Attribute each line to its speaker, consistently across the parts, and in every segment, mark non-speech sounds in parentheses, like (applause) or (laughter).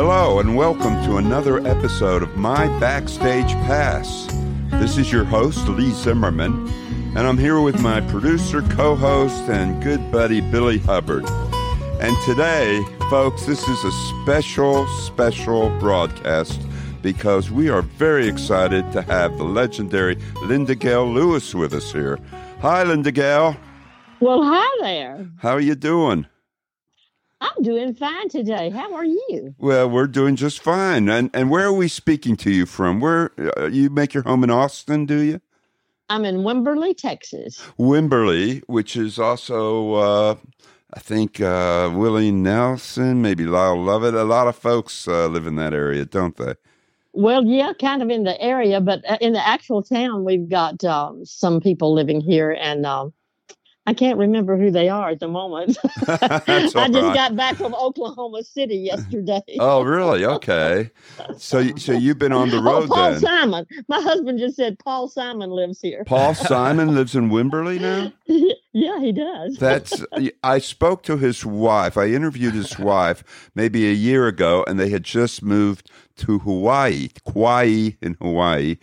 Speaker 1: Hello, and welcome to another episode of My Backstage Pass. This is your host, Lee Zimmerman, and I'm here with my producer, co host, and good buddy, Billy Hubbard. And today, folks, this is a special, special broadcast because we are very excited to have the legendary Linda Gail Lewis with us here. Hi, Linda Gail.
Speaker 2: Well, hi there.
Speaker 1: How are you doing?
Speaker 2: I'm doing fine today. How are you?
Speaker 1: Well, we're doing just fine. And and where are we speaking to you from? Where uh, you make your home in Austin, do you?
Speaker 2: I'm in Wimberley, Texas.
Speaker 1: Wimberley, which is also uh, I think uh, Willie Nelson, maybe Lyle Lovett. A lot of folks uh, live in that area, don't they?
Speaker 2: Well, yeah, kind of in the area, but uh, in the actual town, we've got um, some people living here, and um, I can't remember who they are at the moment. (laughs) I just
Speaker 1: right.
Speaker 2: got back from Oklahoma City yesterday.
Speaker 1: oh, really? Okay. So, so you've been on the road.
Speaker 2: oh,
Speaker 1: road
Speaker 2: Paul
Speaker 1: then?
Speaker 2: Simon. My husband just said Paul Simon lives here.
Speaker 1: Paul (laughs) Simon lives in Wimberley now.
Speaker 2: yeah, he does.
Speaker 1: That's. I spoke to his wife. I interviewed his wife maybe a year ago, and they had just moved to Hawaii, Kauai in Hawaii.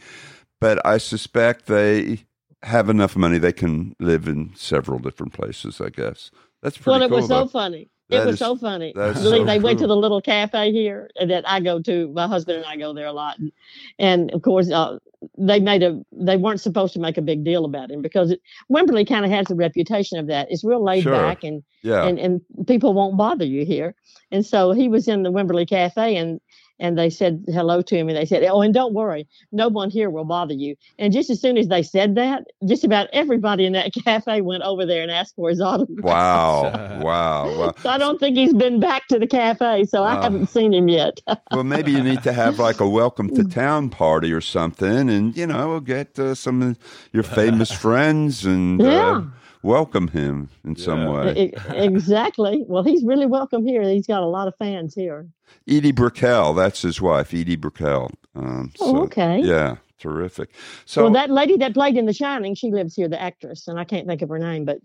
Speaker 1: But I suspect they have enough money they can live in several different places. I guess that's pretty.
Speaker 2: well, it
Speaker 1: cool,
Speaker 2: was so
Speaker 1: though.
Speaker 2: funny.
Speaker 1: That
Speaker 2: it was
Speaker 1: is-
Speaker 2: so funny. Really,
Speaker 1: so
Speaker 2: they went to the little cafe here that I go to. My husband and I go there a lot, and, and of course, uh, they made a. They weren't supposed to make a big deal about him because it, Wimberley kind of has a reputation of that. It's real laid
Speaker 1: Sure.
Speaker 2: back, and,
Speaker 1: Yeah.
Speaker 2: and and people won't bother you here. And so he was in the Wimberley cafe, and and they said hello to him, and they said, "Oh, and don't worry, no one here will bother you." And just as soon as they said that, just about everybody in that (laughs) cafe went over there and asked for his autograph.
Speaker 1: wow. (laughs) wow. Wow.
Speaker 2: So I don't think he's been back to the cafe, so I
Speaker 1: Oh.
Speaker 2: haven't seen him yet. (laughs)
Speaker 1: Well, maybe you need to have like a welcome to town party or something, and you know, we'll get uh, some of your famous friends and uh,
Speaker 2: Yeah.
Speaker 1: Welcome him in some way.
Speaker 2: Exactly. Well, he's really welcome here. He's got a lot of fans here.
Speaker 1: Edie Brickell, that's his wife, Edie Brickell. Um,
Speaker 2: Oh,
Speaker 1: so,
Speaker 2: okay.
Speaker 1: Yeah, terrific. So,
Speaker 2: well, that lady that played in The Shining, she lives here, the actress, and I can't think of her name, but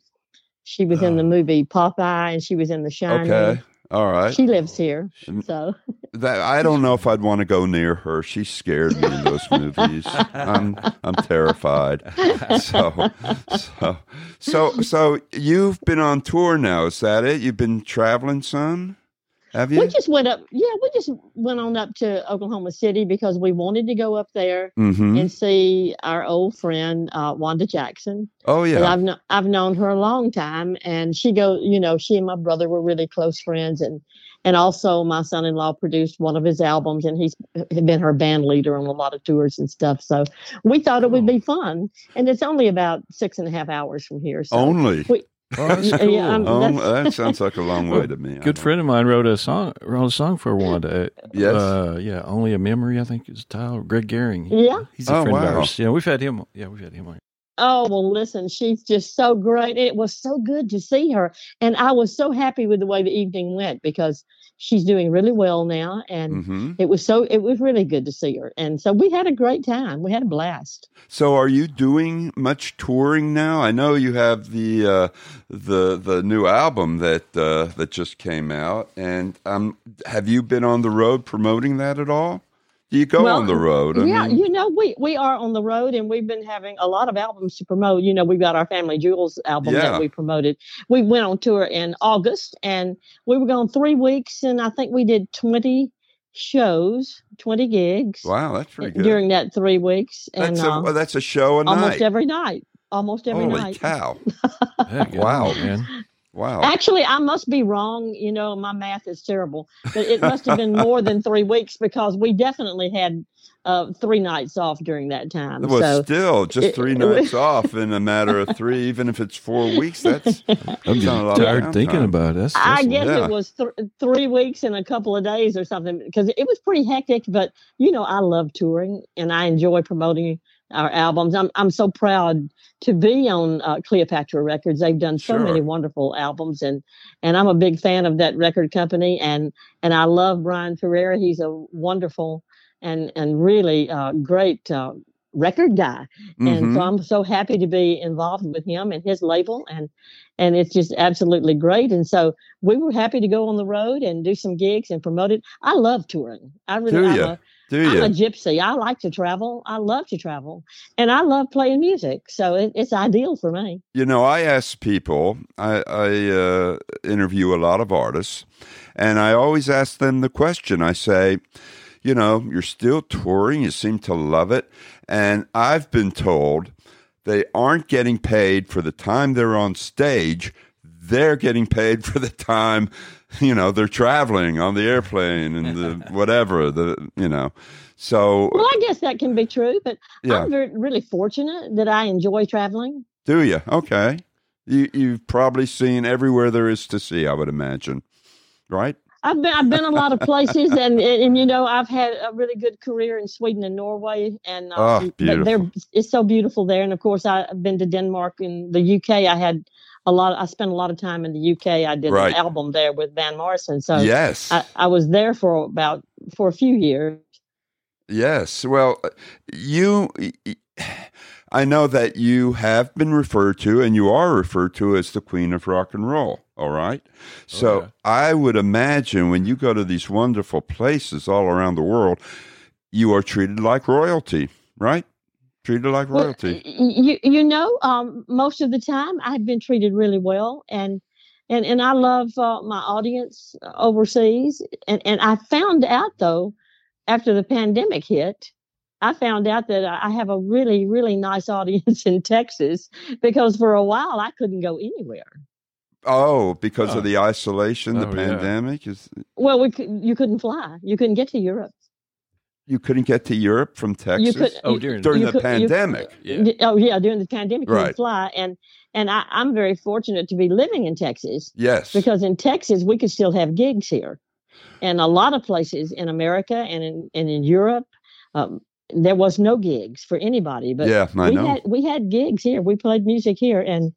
Speaker 2: she was in the
Speaker 1: Oh.
Speaker 2: movie Popeye, and she was in The Shining.
Speaker 1: okay, all right.
Speaker 2: She lives here, so
Speaker 1: That I don't know if I'd want to go near her. She scared me in those (laughs) movies. I'm I'm terrified. So so so so you've been on tour now. Is that it? You've been traveling some? Have you?
Speaker 2: we just went up. Yeah, we just went on up to Oklahoma City because we wanted to go up there
Speaker 1: mm-hmm.
Speaker 2: and see our old friend uh, Wanda Jackson.
Speaker 1: Oh
Speaker 2: And
Speaker 1: yeah.
Speaker 2: I've kno- I've known her a long time, and she go, you know, she and my brother were really close friends, and and also my son-in-law produced one of his albums, and he's been her band leader on a lot of tours and stuff. So we thought it would be fun, and it's only about six and a half hours from here. So
Speaker 1: Only.
Speaker 2: we-
Speaker 3: Oh, that's
Speaker 2: Yeah,
Speaker 3: cool.
Speaker 2: I'm-
Speaker 1: Oh,
Speaker 2: that's-
Speaker 1: that (laughs) sounds like a long way to me.
Speaker 3: Good friend of mine wrote a song. Wrote a song for Wanda.
Speaker 1: Uh, yes.
Speaker 3: Uh, yeah, only a memory. I think is the title. Greg Gehring.
Speaker 2: Yeah.
Speaker 3: He's a
Speaker 1: Oh,
Speaker 3: friend of ours. Yeah, we've had him. Yeah, we've had him on.
Speaker 2: Oh, well, listen, she's just so great. It was so good to see her. And I was so happy with the way the evening went because she's doing really well now. And
Speaker 1: Mhm.
Speaker 2: it was so, it was really good to see her. And so we had a great time. We had a blast.
Speaker 1: So, are you doing much touring now? I know you have the uh, the the new album that uh, that just came out, and um, have you been on the road promoting that at all? Do you go
Speaker 2: Well,
Speaker 1: on the road? I
Speaker 2: yeah,
Speaker 1: mean,
Speaker 2: you know, we we are on the road and we've been having a lot of albums to promote. You know, we've got our Family Jewels album
Speaker 1: Yeah.
Speaker 2: that we promoted. We went on tour in August and we were gone three weeks and I think we did 20 shows, 20 gigs
Speaker 1: wow, that's pretty good.
Speaker 2: during that three weeks. And
Speaker 1: that's a
Speaker 2: uh,
Speaker 1: well, that's a show a
Speaker 2: almost
Speaker 1: night.
Speaker 2: every night. Almost every
Speaker 1: Holy
Speaker 2: night.
Speaker 1: cow! (laughs) Wow.
Speaker 3: man.
Speaker 1: Wow.
Speaker 2: Actually, I must be wrong. You know, my math is terrible, but it must have been more than three weeks because we definitely had uh, three nights off during that time.
Speaker 1: Well,
Speaker 2: so
Speaker 1: still, just
Speaker 2: it-
Speaker 1: three
Speaker 2: it-
Speaker 1: nights off in a matter of three, even if it's four weeks. That's (laughs)
Speaker 3: I'm
Speaker 1: It's not a of
Speaker 3: tired thinking
Speaker 1: downtime.
Speaker 3: about it. That's,
Speaker 2: I guess
Speaker 1: yeah.
Speaker 2: it was th- three weeks and a couple of days or something because it was pretty hectic. But you know, I love touring and I enjoy promoting our albums. I'm I'm so proud to be on uh, Cleopatra Records. They've done so
Speaker 1: Sure.
Speaker 2: many wonderful albums, and and I'm a big fan of that record company. And and I love Brian Perera. He's a wonderful and and really uh, great uh, record guy. And
Speaker 1: Mhm.
Speaker 2: so I'm so happy to be involved with him and his label and and it's just absolutely great. And so we were happy to go on the road and do some gigs and promote it. I love touring. I really
Speaker 1: Do
Speaker 2: I'm a, I'm a gypsy. I like to travel. I love to travel. And I love playing music. So it, it's ideal for me.
Speaker 1: You know, I ask people, I, I uh, interview a lot of artists, and I always ask them the question I say, you know, you're still touring, you seem to love it. And I've been told they aren't getting paid for the time they're on stage, they're getting paid for the time, (laughs) you know, they're traveling on the airplane and the (laughs) whatever, the, you know. So,
Speaker 2: Well, I guess that can be true, but
Speaker 1: yeah.
Speaker 2: I'm very, really fortunate that I enjoy traveling.
Speaker 1: Do you? Okay. You you've probably seen everywhere there is to see, I would imagine. Right?
Speaker 2: I've been I've been a lot of places, and, (laughs) and and you know I've had a really good career in Sweden and Norway, and
Speaker 1: Oh,
Speaker 2: they're
Speaker 1: beautiful.
Speaker 2: it's so beautiful there. And of course, I've been to Denmark and the UK. I had a lot. I spent a lot of time in the UK. I did
Speaker 1: Right.
Speaker 2: an album there with Van Morrison, so
Speaker 1: yes.
Speaker 2: I, I was there for about for a few years.
Speaker 1: yes. Well, you I know that you have been referred to and you are referred to as the queen of rock and roll, all right? So,
Speaker 3: Okay.
Speaker 1: I would imagine when you go to these wonderful places all around the world, you are treated like royalty, right? Treated like royalty.
Speaker 2: y- you you know, um, most of the time I've been treated really well, and and and I love uh, my audience overseas. And and I found out though, after the pandemic hit, I found out that I I have a really really nice (laughs) audience in Texas because for a while I couldn't go anywhere.
Speaker 1: Oh, because
Speaker 3: Oh.
Speaker 1: of the isolation, the
Speaker 3: Oh, yeah.
Speaker 1: pandemic is
Speaker 2: Well, we could, you couldn't fly. You couldn't get to Europe.
Speaker 1: You couldn't get to Europe from Texas
Speaker 2: You could
Speaker 3: Oh,
Speaker 2: you-
Speaker 3: during
Speaker 1: during
Speaker 2: you
Speaker 1: the
Speaker 2: could- you-
Speaker 1: pandemic.
Speaker 3: Yeah.
Speaker 2: Oh yeah, during the pandemic, you
Speaker 1: Right.
Speaker 2: could fly, and and I, I'm very fortunate to be living in Texas
Speaker 1: yes,
Speaker 2: because in Texas we could still have gigs here, and a lot of places in America and in and in Europe, um, there was no gigs for anybody. But
Speaker 1: yeah, I
Speaker 2: we
Speaker 1: know.
Speaker 2: had we had gigs here. We played music here, and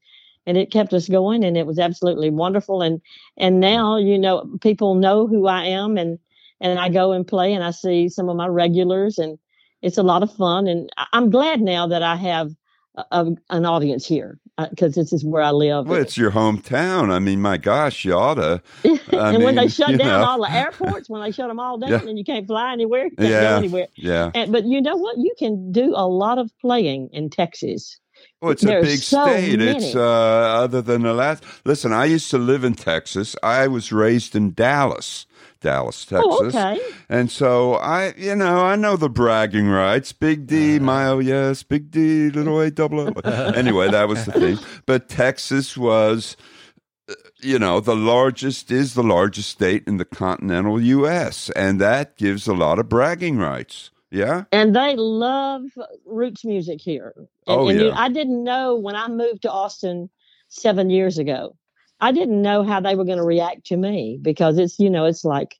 Speaker 2: and it kept us going, and it was absolutely wonderful. And and now you know people know who I am, and and I go and play, and I see some of my regulars, and it's a lot of fun. And I'm glad now that I have a, a- an audience here because this is where I live.
Speaker 1: well, it's your hometown. I mean, my gosh, you ought to. (laughs) I
Speaker 2: and when they shut down
Speaker 1: know.
Speaker 2: all the (laughs) airports, when they shut them all down,
Speaker 1: Yeah.
Speaker 2: and you can't fly anywhere, you can't
Speaker 1: Yeah.
Speaker 2: go anywhere.
Speaker 1: Yeah.
Speaker 2: And, but you know what? You can do a lot of playing in Texas.
Speaker 1: Well, it's a big
Speaker 2: so
Speaker 1: state. It's uh, other than Alaska. Listen, I used to live in Texas. I was raised in Dallas, Dallas, Texas.
Speaker 2: Oh, okay.
Speaker 1: And so I, you know, I know the bragging rights. Big D, my oh yes, Big D, little A, double O. (laughs) anyway, that was the thing. But Texas was, uh, you know, the largest is the largest state in the continental U.S., and that gives a lot of bragging rights. Yeah.
Speaker 2: and they love roots music here. And,
Speaker 1: Oh,
Speaker 2: and you-
Speaker 1: yeah.
Speaker 2: I didn't know when I moved to Austin seven years ago. I didn't know how they were going to react to me because it's you know it's like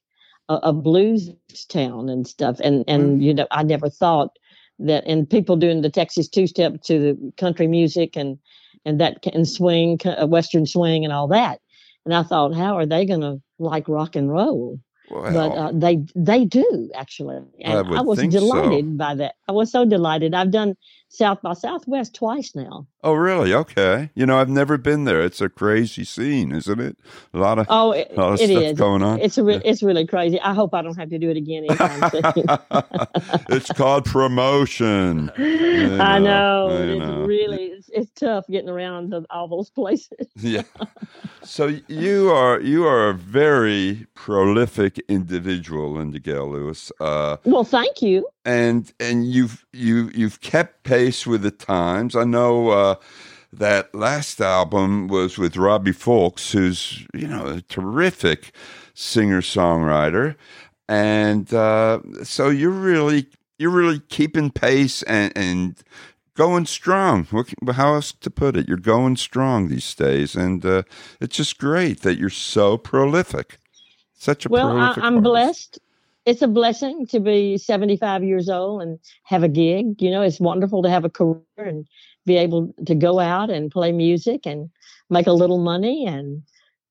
Speaker 2: a, a blues town and stuff, and and
Speaker 1: Mm.
Speaker 2: you know I never thought that and people doing the Texas two step to the country music and and that and swing, uh, western swing, and all that. And I thought, how are they going to like rock and roll? But uh, they they do actually, and
Speaker 1: I
Speaker 2: I, was
Speaker 1: think so.
Speaker 2: delighted by that. I was so delighted. I've done South by Southwest twice now.
Speaker 1: oh, really? Okay. You know, I've never been there. It's a crazy scene, isn't it? A lot of,
Speaker 2: Oh, it,
Speaker 1: lot of
Speaker 2: it
Speaker 1: stuff
Speaker 2: is.
Speaker 1: going on.
Speaker 2: It's a re- it's really crazy. I hope I don't have to do it again anytime soon. (laughs)
Speaker 1: it's called promotion. (laughs)
Speaker 2: I
Speaker 1: know,
Speaker 2: know it's
Speaker 1: know.
Speaker 2: really it's, it's tough getting around to all those places. (laughs)
Speaker 1: yeah. So you are you are a very prolific individual, Linda Gail Lewis, uh,
Speaker 2: Well, thank you.
Speaker 1: And and you've you you've kept pace with the times. I know uh, that last album was with Robbie Fulks, who's you know a terrific singer songwriter, and uh, so you're really you're really keeping pace and and going strong. How else to put it? You're going strong these days, and uh, it's just great that you're so prolific. Such a
Speaker 2: Well, I, i'm
Speaker 1: artist.
Speaker 2: blessed. It's a blessing to be 75 years old and have a gig. You know, it's wonderful to have a career and be able to go out and play music and make a little money and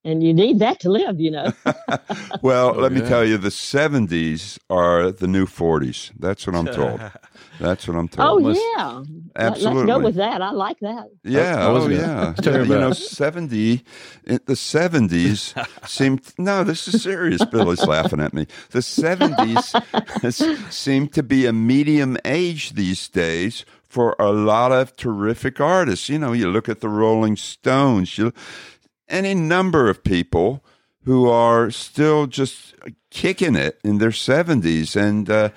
Speaker 2: and you need that to live, you know. (laughs)
Speaker 1: well,
Speaker 3: Oh,
Speaker 1: let me tell you, the 70s are the new 40s. That's what I'm (laughs) told. That's what I'm
Speaker 2: oh
Speaker 1: told.
Speaker 3: must-
Speaker 2: yeah, Let-
Speaker 1: Absolutely.
Speaker 2: Let's go with that. I like that.
Speaker 1: Yeah,
Speaker 3: I was
Speaker 1: oh yeah. (laughs) Yeah you know,
Speaker 3: about-
Speaker 1: seventy, in the seventies seemed. No, this is serious. Billy's laughing at me. The seventies seem to be a medium age these days for a lot of terrific artists. You know, you look at the Rolling Stones, you any number of people who are still just kicking it in their seventies, and uh,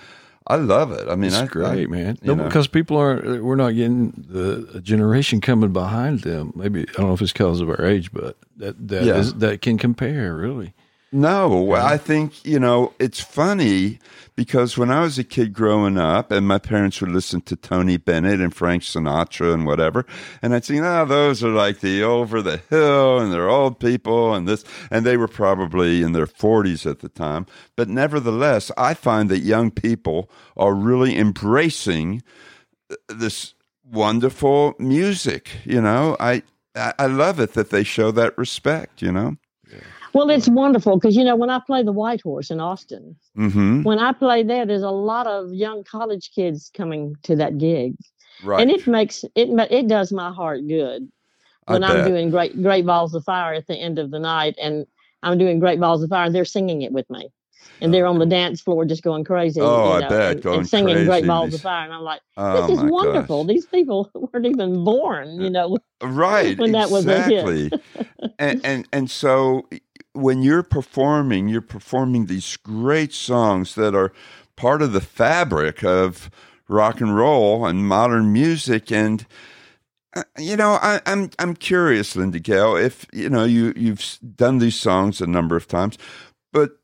Speaker 1: I love it. I mean,
Speaker 3: It's
Speaker 1: I,
Speaker 3: great,
Speaker 1: I-
Speaker 3: man. No, because people are we're not getting the generation coming behind them. Maybe I don't know if it's because of our age, but that that
Speaker 1: Yeah.
Speaker 3: is- that can compare really.
Speaker 1: No, I think, you know, it's funny because when I was a kid growing up and my parents would listen to Tony Bennett and Frank Sinatra and whatever, and I'd think, oh, ah, those are like the over the hill and they're old people and this, and they were probably in their 40s at the time. But nevertheless, I find that young people are really embracing this wonderful music, you know. I, I I love it that they show that respect, you know.
Speaker 2: Well, it's wonderful because you know when I play the White Horse in Austin,
Speaker 1: Mm-hmm.
Speaker 2: when I play there, there's a lot of young college kids coming to that gig,
Speaker 1: Right.
Speaker 2: and it makes it it does my heart good when I'm doing great great balls of fire at the end of the night, and I'm doing great balls of fire, and they're singing it with me, and they're on the dance floor just going crazy.
Speaker 1: Oh, I
Speaker 2: you know,
Speaker 1: bet,
Speaker 2: and,
Speaker 1: going
Speaker 2: and singing
Speaker 1: crazy,
Speaker 2: great balls of fire, and I'm like,
Speaker 1: Oh,
Speaker 2: this is wonderful.
Speaker 1: gosh.
Speaker 2: These people (laughs) weren't even born, you know. (laughs)
Speaker 1: right
Speaker 2: when that was a hit. (laughs)
Speaker 1: and, and and so when you're performing you're performing these great songs that are part of the fabric of rock and roll and modern music. And uh, you know I, i'm i'm curious linda gail if you know you you've done these songs a number of times but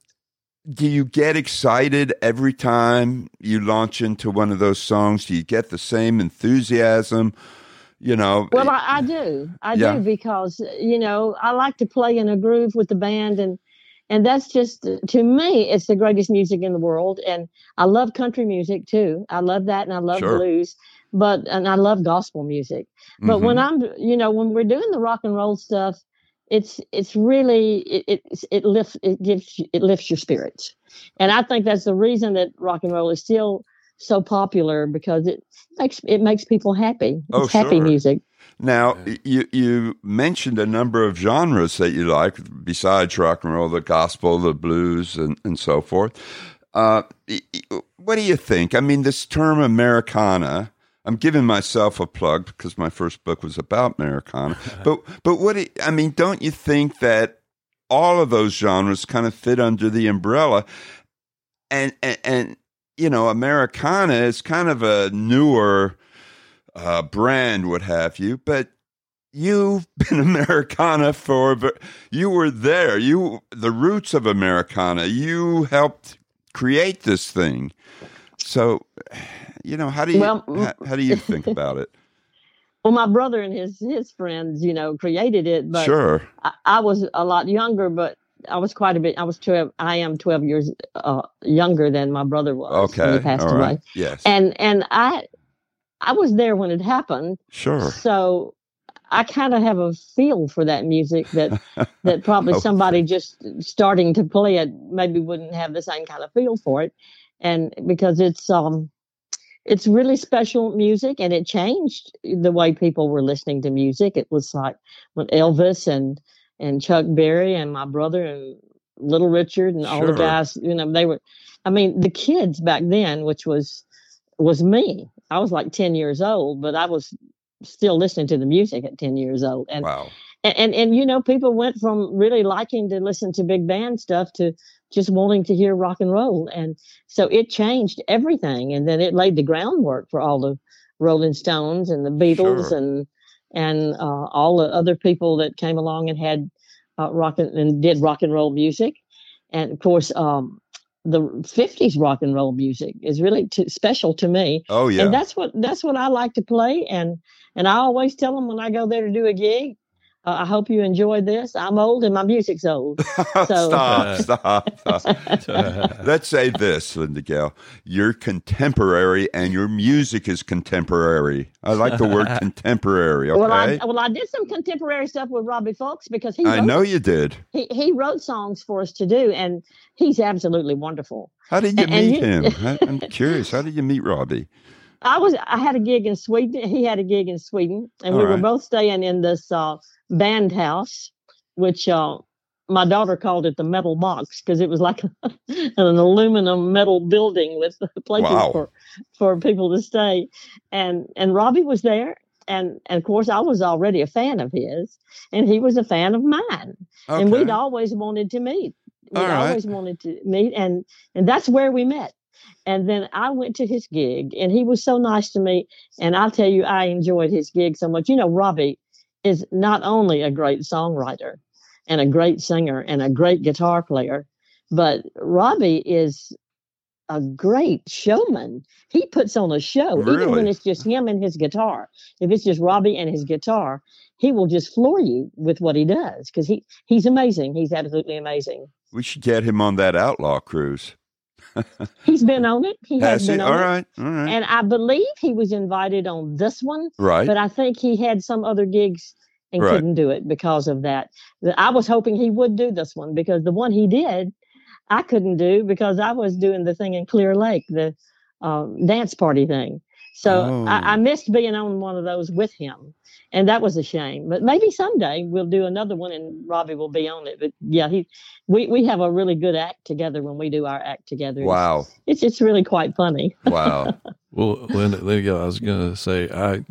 Speaker 1: do you get excited every time you launch into one of those songs? Do you get the same enthusiasm you know
Speaker 2: Well, I, I do. I
Speaker 1: Yeah.
Speaker 2: do because you know I like to play in a groove with the band, and and that's just to me it's the greatest music in the world. And I love country music too. I love that, and I love
Speaker 1: Sure.
Speaker 2: blues, but and I love gospel music. But when
Speaker 1: Mhm.
Speaker 2: I'm you know when we're doing the rock and roll stuff, it's it's really it it, it lifts it gives it lifts your spirits, and I think that's the reason that rock and roll is still so popular because it makes it makes people happy.
Speaker 1: Oh,
Speaker 2: It's happy
Speaker 1: sure.
Speaker 2: music.
Speaker 1: Now, y you you mentioned a number of genres that you like besides rock and roll, the gospel, the blues, and, and so forth. Uh, y- y- what do you think? I mean, this term Americana. I'm giving myself a plug because my first book was about Americana. (laughs) but but what do I mean? Don't you think that all of those genres kind of fit under the umbrella? And and, and you know, Americana is kind of a newer uh, brand, what have you. But you've (laughs) been Americana for, you were there. You, the roots of Americana. You helped create this thing. So, you know, how do you
Speaker 2: Well,
Speaker 1: how, how do you think (laughs) about it?
Speaker 2: Well, my brother and his his friends, you know, created it, but
Speaker 1: sure.
Speaker 2: I, I was a lot younger. But I was quite a bit. I was twelve. I am twelve years uh, younger than my brother was when
Speaker 1: Okay.
Speaker 2: he passed
Speaker 1: All
Speaker 2: away.
Speaker 1: right. Yes.
Speaker 2: And and I I was there when it happened,
Speaker 1: sure.
Speaker 2: so I kind of have a feel for that music that (laughs) that probably somebody just starting to play it maybe wouldn't have the same kind of feel for it, and because it's um it's really special music and it changed the way people were listening to music. It was like when Elvis and and Chuck Berry and my brother and Little Richard and all the guys, you know, they were I mean, the kids back then, which was was me. I was like 10 years old, but I was still listening to the music at 10 years old. And
Speaker 1: wow.
Speaker 2: and, and and you know people went from really liking to listen to big band stuff to just wanting to hear rock and roll and so it changed everything and then it laid the groundwork for all the rolling stones and the beatles
Speaker 1: Sure.
Speaker 2: and and uh, all the other people that came along and had uh, rock and, and did rock and roll music and of course um, the 50s rock and roll music is really too special to me
Speaker 1: Oh yeah.
Speaker 2: and that's what that's what I like to play. And and I always tell them when I go there to do a gig, uh, I hope you enjoyed this. I'm old and my music's old. (laughs) So,
Speaker 1: stop, stop, stop. (laughs) Let's say this, Linda Gail. You're contemporary and your music is contemporary. I like the word (laughs) contemporary. Okay.
Speaker 2: Well, I, well, I did some contemporary stuff with Robbie Fulks because he.
Speaker 1: I know you did.
Speaker 2: He he wrote songs for us to do, and he's absolutely wonderful.
Speaker 1: How did you
Speaker 2: And- and
Speaker 1: meet
Speaker 2: you-
Speaker 1: him? I, I'm curious. How did you meet Robbie?
Speaker 2: I was I had a gig in Sweden. He had a gig in Sweden, and we
Speaker 1: All
Speaker 2: were both staying in this uh, band house, which uh, my daughter called it the metal box because it was like (laughs) an aluminum metal building with (laughs) places
Speaker 1: Wow.
Speaker 2: for for people to stay. And and Robbie was there, and and of course I was already a fan of his, and he was a fan of mine, and we'd always wanted to meet. We'd always wanted to meet, and and that's where we met. And then I went to his gig, and he was so nice to me. And I'll tell you, I enjoyed his gig so much. You know, Robbie is not only a great songwriter and a great singer and a great guitar player, but Robbie is a great showman. He puts on a show, even when it's just him and his guitar. If it's just Robbie and his guitar, he will just floor you with what he does because he he's amazing. He's absolutely amazing.
Speaker 1: We should get him on that outlaw cruise.
Speaker 2: He's been on it. He has
Speaker 1: Has
Speaker 2: been on
Speaker 1: All
Speaker 2: it.
Speaker 1: right. All right.
Speaker 2: And I believe he was invited on this one,
Speaker 1: right.
Speaker 2: but I think he had some other gigs and
Speaker 1: Right.
Speaker 2: couldn't do it because of that. I was hoping he would do this one because the one he did, I couldn't do because I was doing the thing in Clear Lake, the um, dance party thing. So
Speaker 1: Oh.
Speaker 2: I, I missed being on one of those with him, and that was a shame. But maybe someday we'll do another one, and Robbie will be on it. But yeah, he, we we have a really good act together when we do our act together. It's-
Speaker 1: wow.
Speaker 2: it's it's really quite funny.
Speaker 1: Wow. (laughs)
Speaker 3: Well, Linda, Linda, I was going to say, I,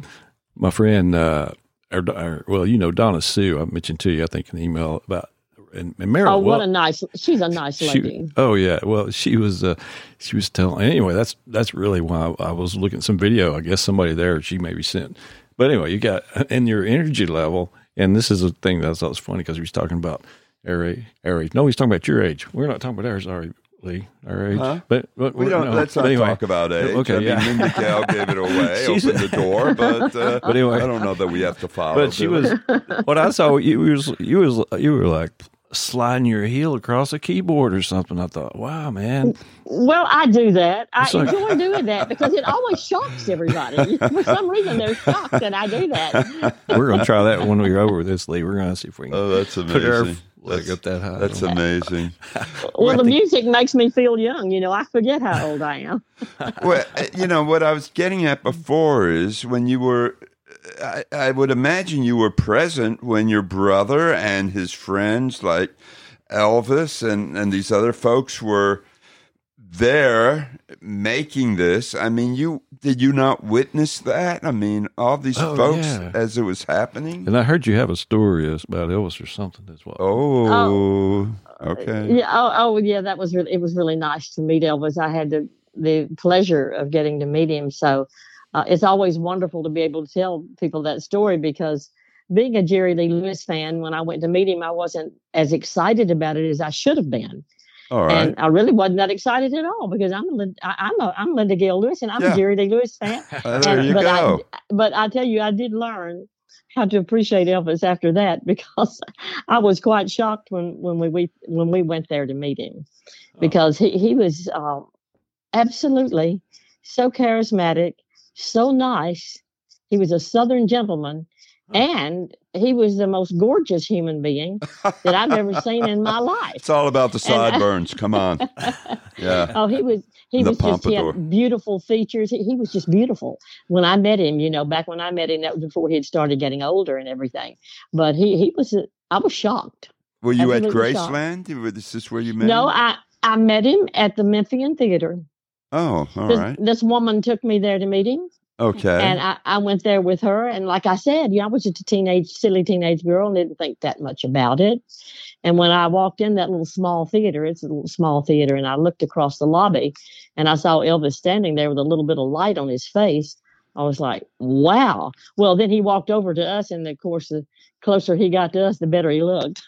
Speaker 3: my friend, uh, or, or, well, you know, Donna Sue, I mentioned to you, I think, an email about, and, and Meryl.
Speaker 2: Oh,
Speaker 3: well,
Speaker 2: what a nice! She's a nice
Speaker 3: she-
Speaker 2: lady.
Speaker 3: oh yeah, well, she was, uh, she was telling. Anyway, that's that's really why I, was looking at some video. I guess somebody there she maybe sent. But anyway, you got and your energy level, and this is a thing that I thought was funny because he was talking about our age, our age. No, he's talking about your age. We're not talking about ours, sorry, Lee, our age.
Speaker 1: Huh?
Speaker 3: But, but
Speaker 1: We don't.
Speaker 3: no,
Speaker 1: let's not
Speaker 3: anyway.
Speaker 1: talk about age.
Speaker 3: Okay,
Speaker 1: I mean,
Speaker 3: yeah.
Speaker 1: Linda Gal gave it away, (laughs)
Speaker 3: She's-
Speaker 1: opened the door, but uh, (laughs)
Speaker 3: But anyway.
Speaker 1: I don't know that we have to follow.
Speaker 3: But she
Speaker 1: do we?
Speaker 3: was what I saw. You was you was you were like sliding your heel across a keyboard or something. I thought, wow, man.
Speaker 2: Well, I do that. I
Speaker 3: It's like-
Speaker 2: enjoy doing that because it always shocks everybody. (laughs) For some reason, they're shocked that I do that.
Speaker 3: We're gonna try that when we're over this, Lee. We're gonna see if we can
Speaker 1: Oh, that's amazing.
Speaker 3: put our
Speaker 1: amazing.
Speaker 3: leg
Speaker 1: That's,
Speaker 3: up that high.
Speaker 1: that's amazing.
Speaker 2: Well, the music makes me feel young. You know, I forget how old I am.
Speaker 1: well, you know what I was getting at before is when you were. I, I would imagine you were present when your brother and his friends, like Elvis and and these other folks, were there making this. I mean, you did you not witness that? I mean, all these
Speaker 3: Oh,
Speaker 1: folks
Speaker 3: yeah.
Speaker 1: as it was happening.
Speaker 3: And I heard you have a story about Elvis or something as well.
Speaker 1: Oh, oh, okay.
Speaker 2: Yeah. Oh, oh, yeah. That was really. It was really nice to meet Elvis. I had the the pleasure of getting to meet him. So uh, it's always wonderful to be able to tell people that story because being a Jerry Lee Lewis fan, when I went to meet him, I wasn't as excited about it as I should have been.
Speaker 1: Right.
Speaker 2: And I really wasn't that excited at all because I'm a, I'm a, I'm Linda Gail Lewis and I'm
Speaker 1: Yeah.
Speaker 2: a Jerry Lee Lewis fan. (laughs)
Speaker 1: Uh, there
Speaker 2: And-
Speaker 1: you
Speaker 2: but
Speaker 1: go.
Speaker 2: I, but I tell you, I did learn how to appreciate Elvis after that (laughs) because I was quite shocked when when we, we when we went there to meet him because he he was um, absolutely so charismatic, so nice. He was a Southern gentleman, and he was the most gorgeous human being that I've ever seen in my (laughs) life.
Speaker 1: It's all about the
Speaker 2: I- uh,
Speaker 1: sideburns. Come on. (laughs) Yeah.
Speaker 2: Oh, he was he
Speaker 1: The
Speaker 2: was just he had beautiful features. He, he was just beautiful. When I met him, you know, back when I met him, that was before he had started getting older and everything. But he he was I was shocked.
Speaker 1: Were you at
Speaker 2: Graceland? shocked.
Speaker 1: Graceland? Is this where you met?
Speaker 2: No,
Speaker 1: him?
Speaker 2: I I met him at the Memphian Theater.
Speaker 1: Oh, all
Speaker 2: this,
Speaker 1: right.
Speaker 2: this woman took me there to meet him,
Speaker 1: Okay.
Speaker 2: and I, I went there with her. And like I said, yeah, I was just a teenage, silly teenage girl, and didn't think that much about it. And when I walked in that little small theater, it's a little small theater, and I looked across the lobby, and I saw Elvis standing there with a little bit of light on his face. I was like, wow. Well, then he walked over to us, and of course, the closer he got to us, the better he looked.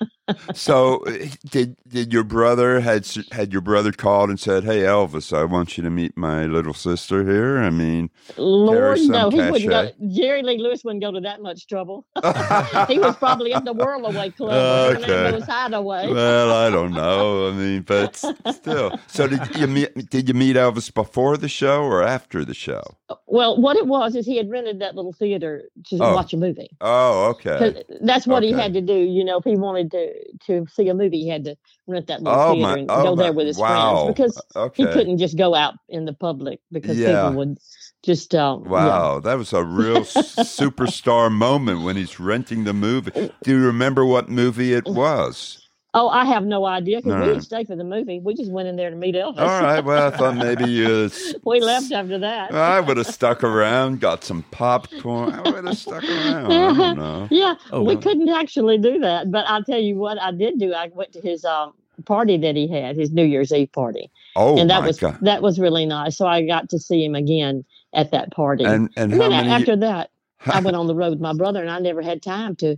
Speaker 1: so (laughs) uh, did did your brother had had your brother called and said, "Hey Elvis, I want you to meet my little sister here"? I mean,
Speaker 2: Lord no, he wouldn't go. Jerry Lee Lewis wouldn't go to that much trouble. (laughs) (laughs) he was probably in the Whirlaway Club, okay. his hideaway.
Speaker 1: well, I don't know. I mean, but still. So did you meet? Did you meet Elvis before the show or after the show?
Speaker 2: Well, what it was is he had rented that little theater to oh. watch a movie.
Speaker 1: Oh, okay.
Speaker 2: That's what okay. he had to do. You know, if he wanted to to see a movie, he had to rent that little oh, theater my, and oh, go there with his wow. friends because okay. he couldn't just go out in the public because yeah. people would just uh,
Speaker 1: wow yeah. that was a real superstar moment when he's renting the movie (laughs) do you remember what movie it was
Speaker 2: Oh, I have no idea because we didn't stay for the movie. We just went in there to meet Elvis.
Speaker 1: All right. Well, I thought maybe you. (laughs)
Speaker 2: we left after that.
Speaker 1: I would have stuck around, got some popcorn. I would have stuck around. I don't know.
Speaker 2: yeah, oh, we couldn't actually do that, but I'll tell you what I did do. I went to his um, party that he had, his New Year's Eve party.
Speaker 1: Oh,
Speaker 2: and that was
Speaker 1: God.
Speaker 2: that was really nice. So I got to see him again at that party.
Speaker 1: And and, and then many...
Speaker 2: after that, (laughs) I went on the road with my brother, and I never had time to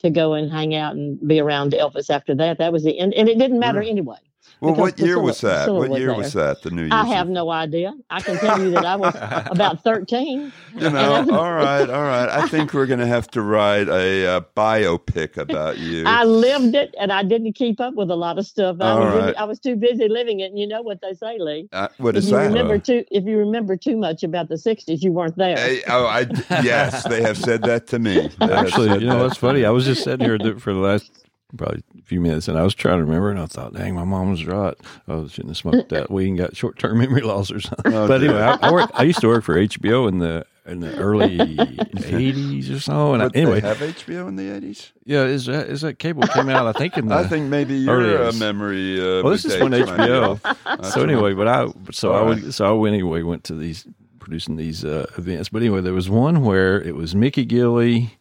Speaker 2: to go and hang out and be around Elvis after that. That was the end, and it didn't matter yeah. anyway.
Speaker 1: Well, what year Priscilla, was that? Priscilla what year was, was, that? The New Year's?
Speaker 2: I have no idea. I can tell you that I was (laughs) about thirteen.
Speaker 1: You know, all right, all right. I think we're going to have to write a, a, biopic about (laughs) you.
Speaker 2: I lived it, and I didn't keep up with a lot of stuff. I, was, right. I was too busy living it. And you know what they say, Lee?
Speaker 1: Uh, what is
Speaker 2: if you
Speaker 1: that?
Speaker 2: Remember too, if you remember too much about the '60s, you weren't there. Hey,
Speaker 1: oh, I yes, they have said that to me.
Speaker 3: Actually, you know, that's funny. I was just sitting here for the last probably a few minutes, and I was trying to remember, and I thought, "Dang, my mom was right. I shouldn't have smoked that weed and got short term (laughs) memory loss or something." Oh, but anyway, I, I, worked. I used to work for HBO in the in the early (laughs) '80s or so. And
Speaker 1: I,
Speaker 3: anyway,
Speaker 1: have HBO in the '80s?
Speaker 3: Yeah, is that is that cable came out? I think in (laughs) the
Speaker 1: I think maybe your uh, memory. Uh,
Speaker 3: well, this is when HBO. so anyway, but I so All I would right. so I went anyway went to these producing these uh, events. But anyway, there was one where it was Mickey Gilley,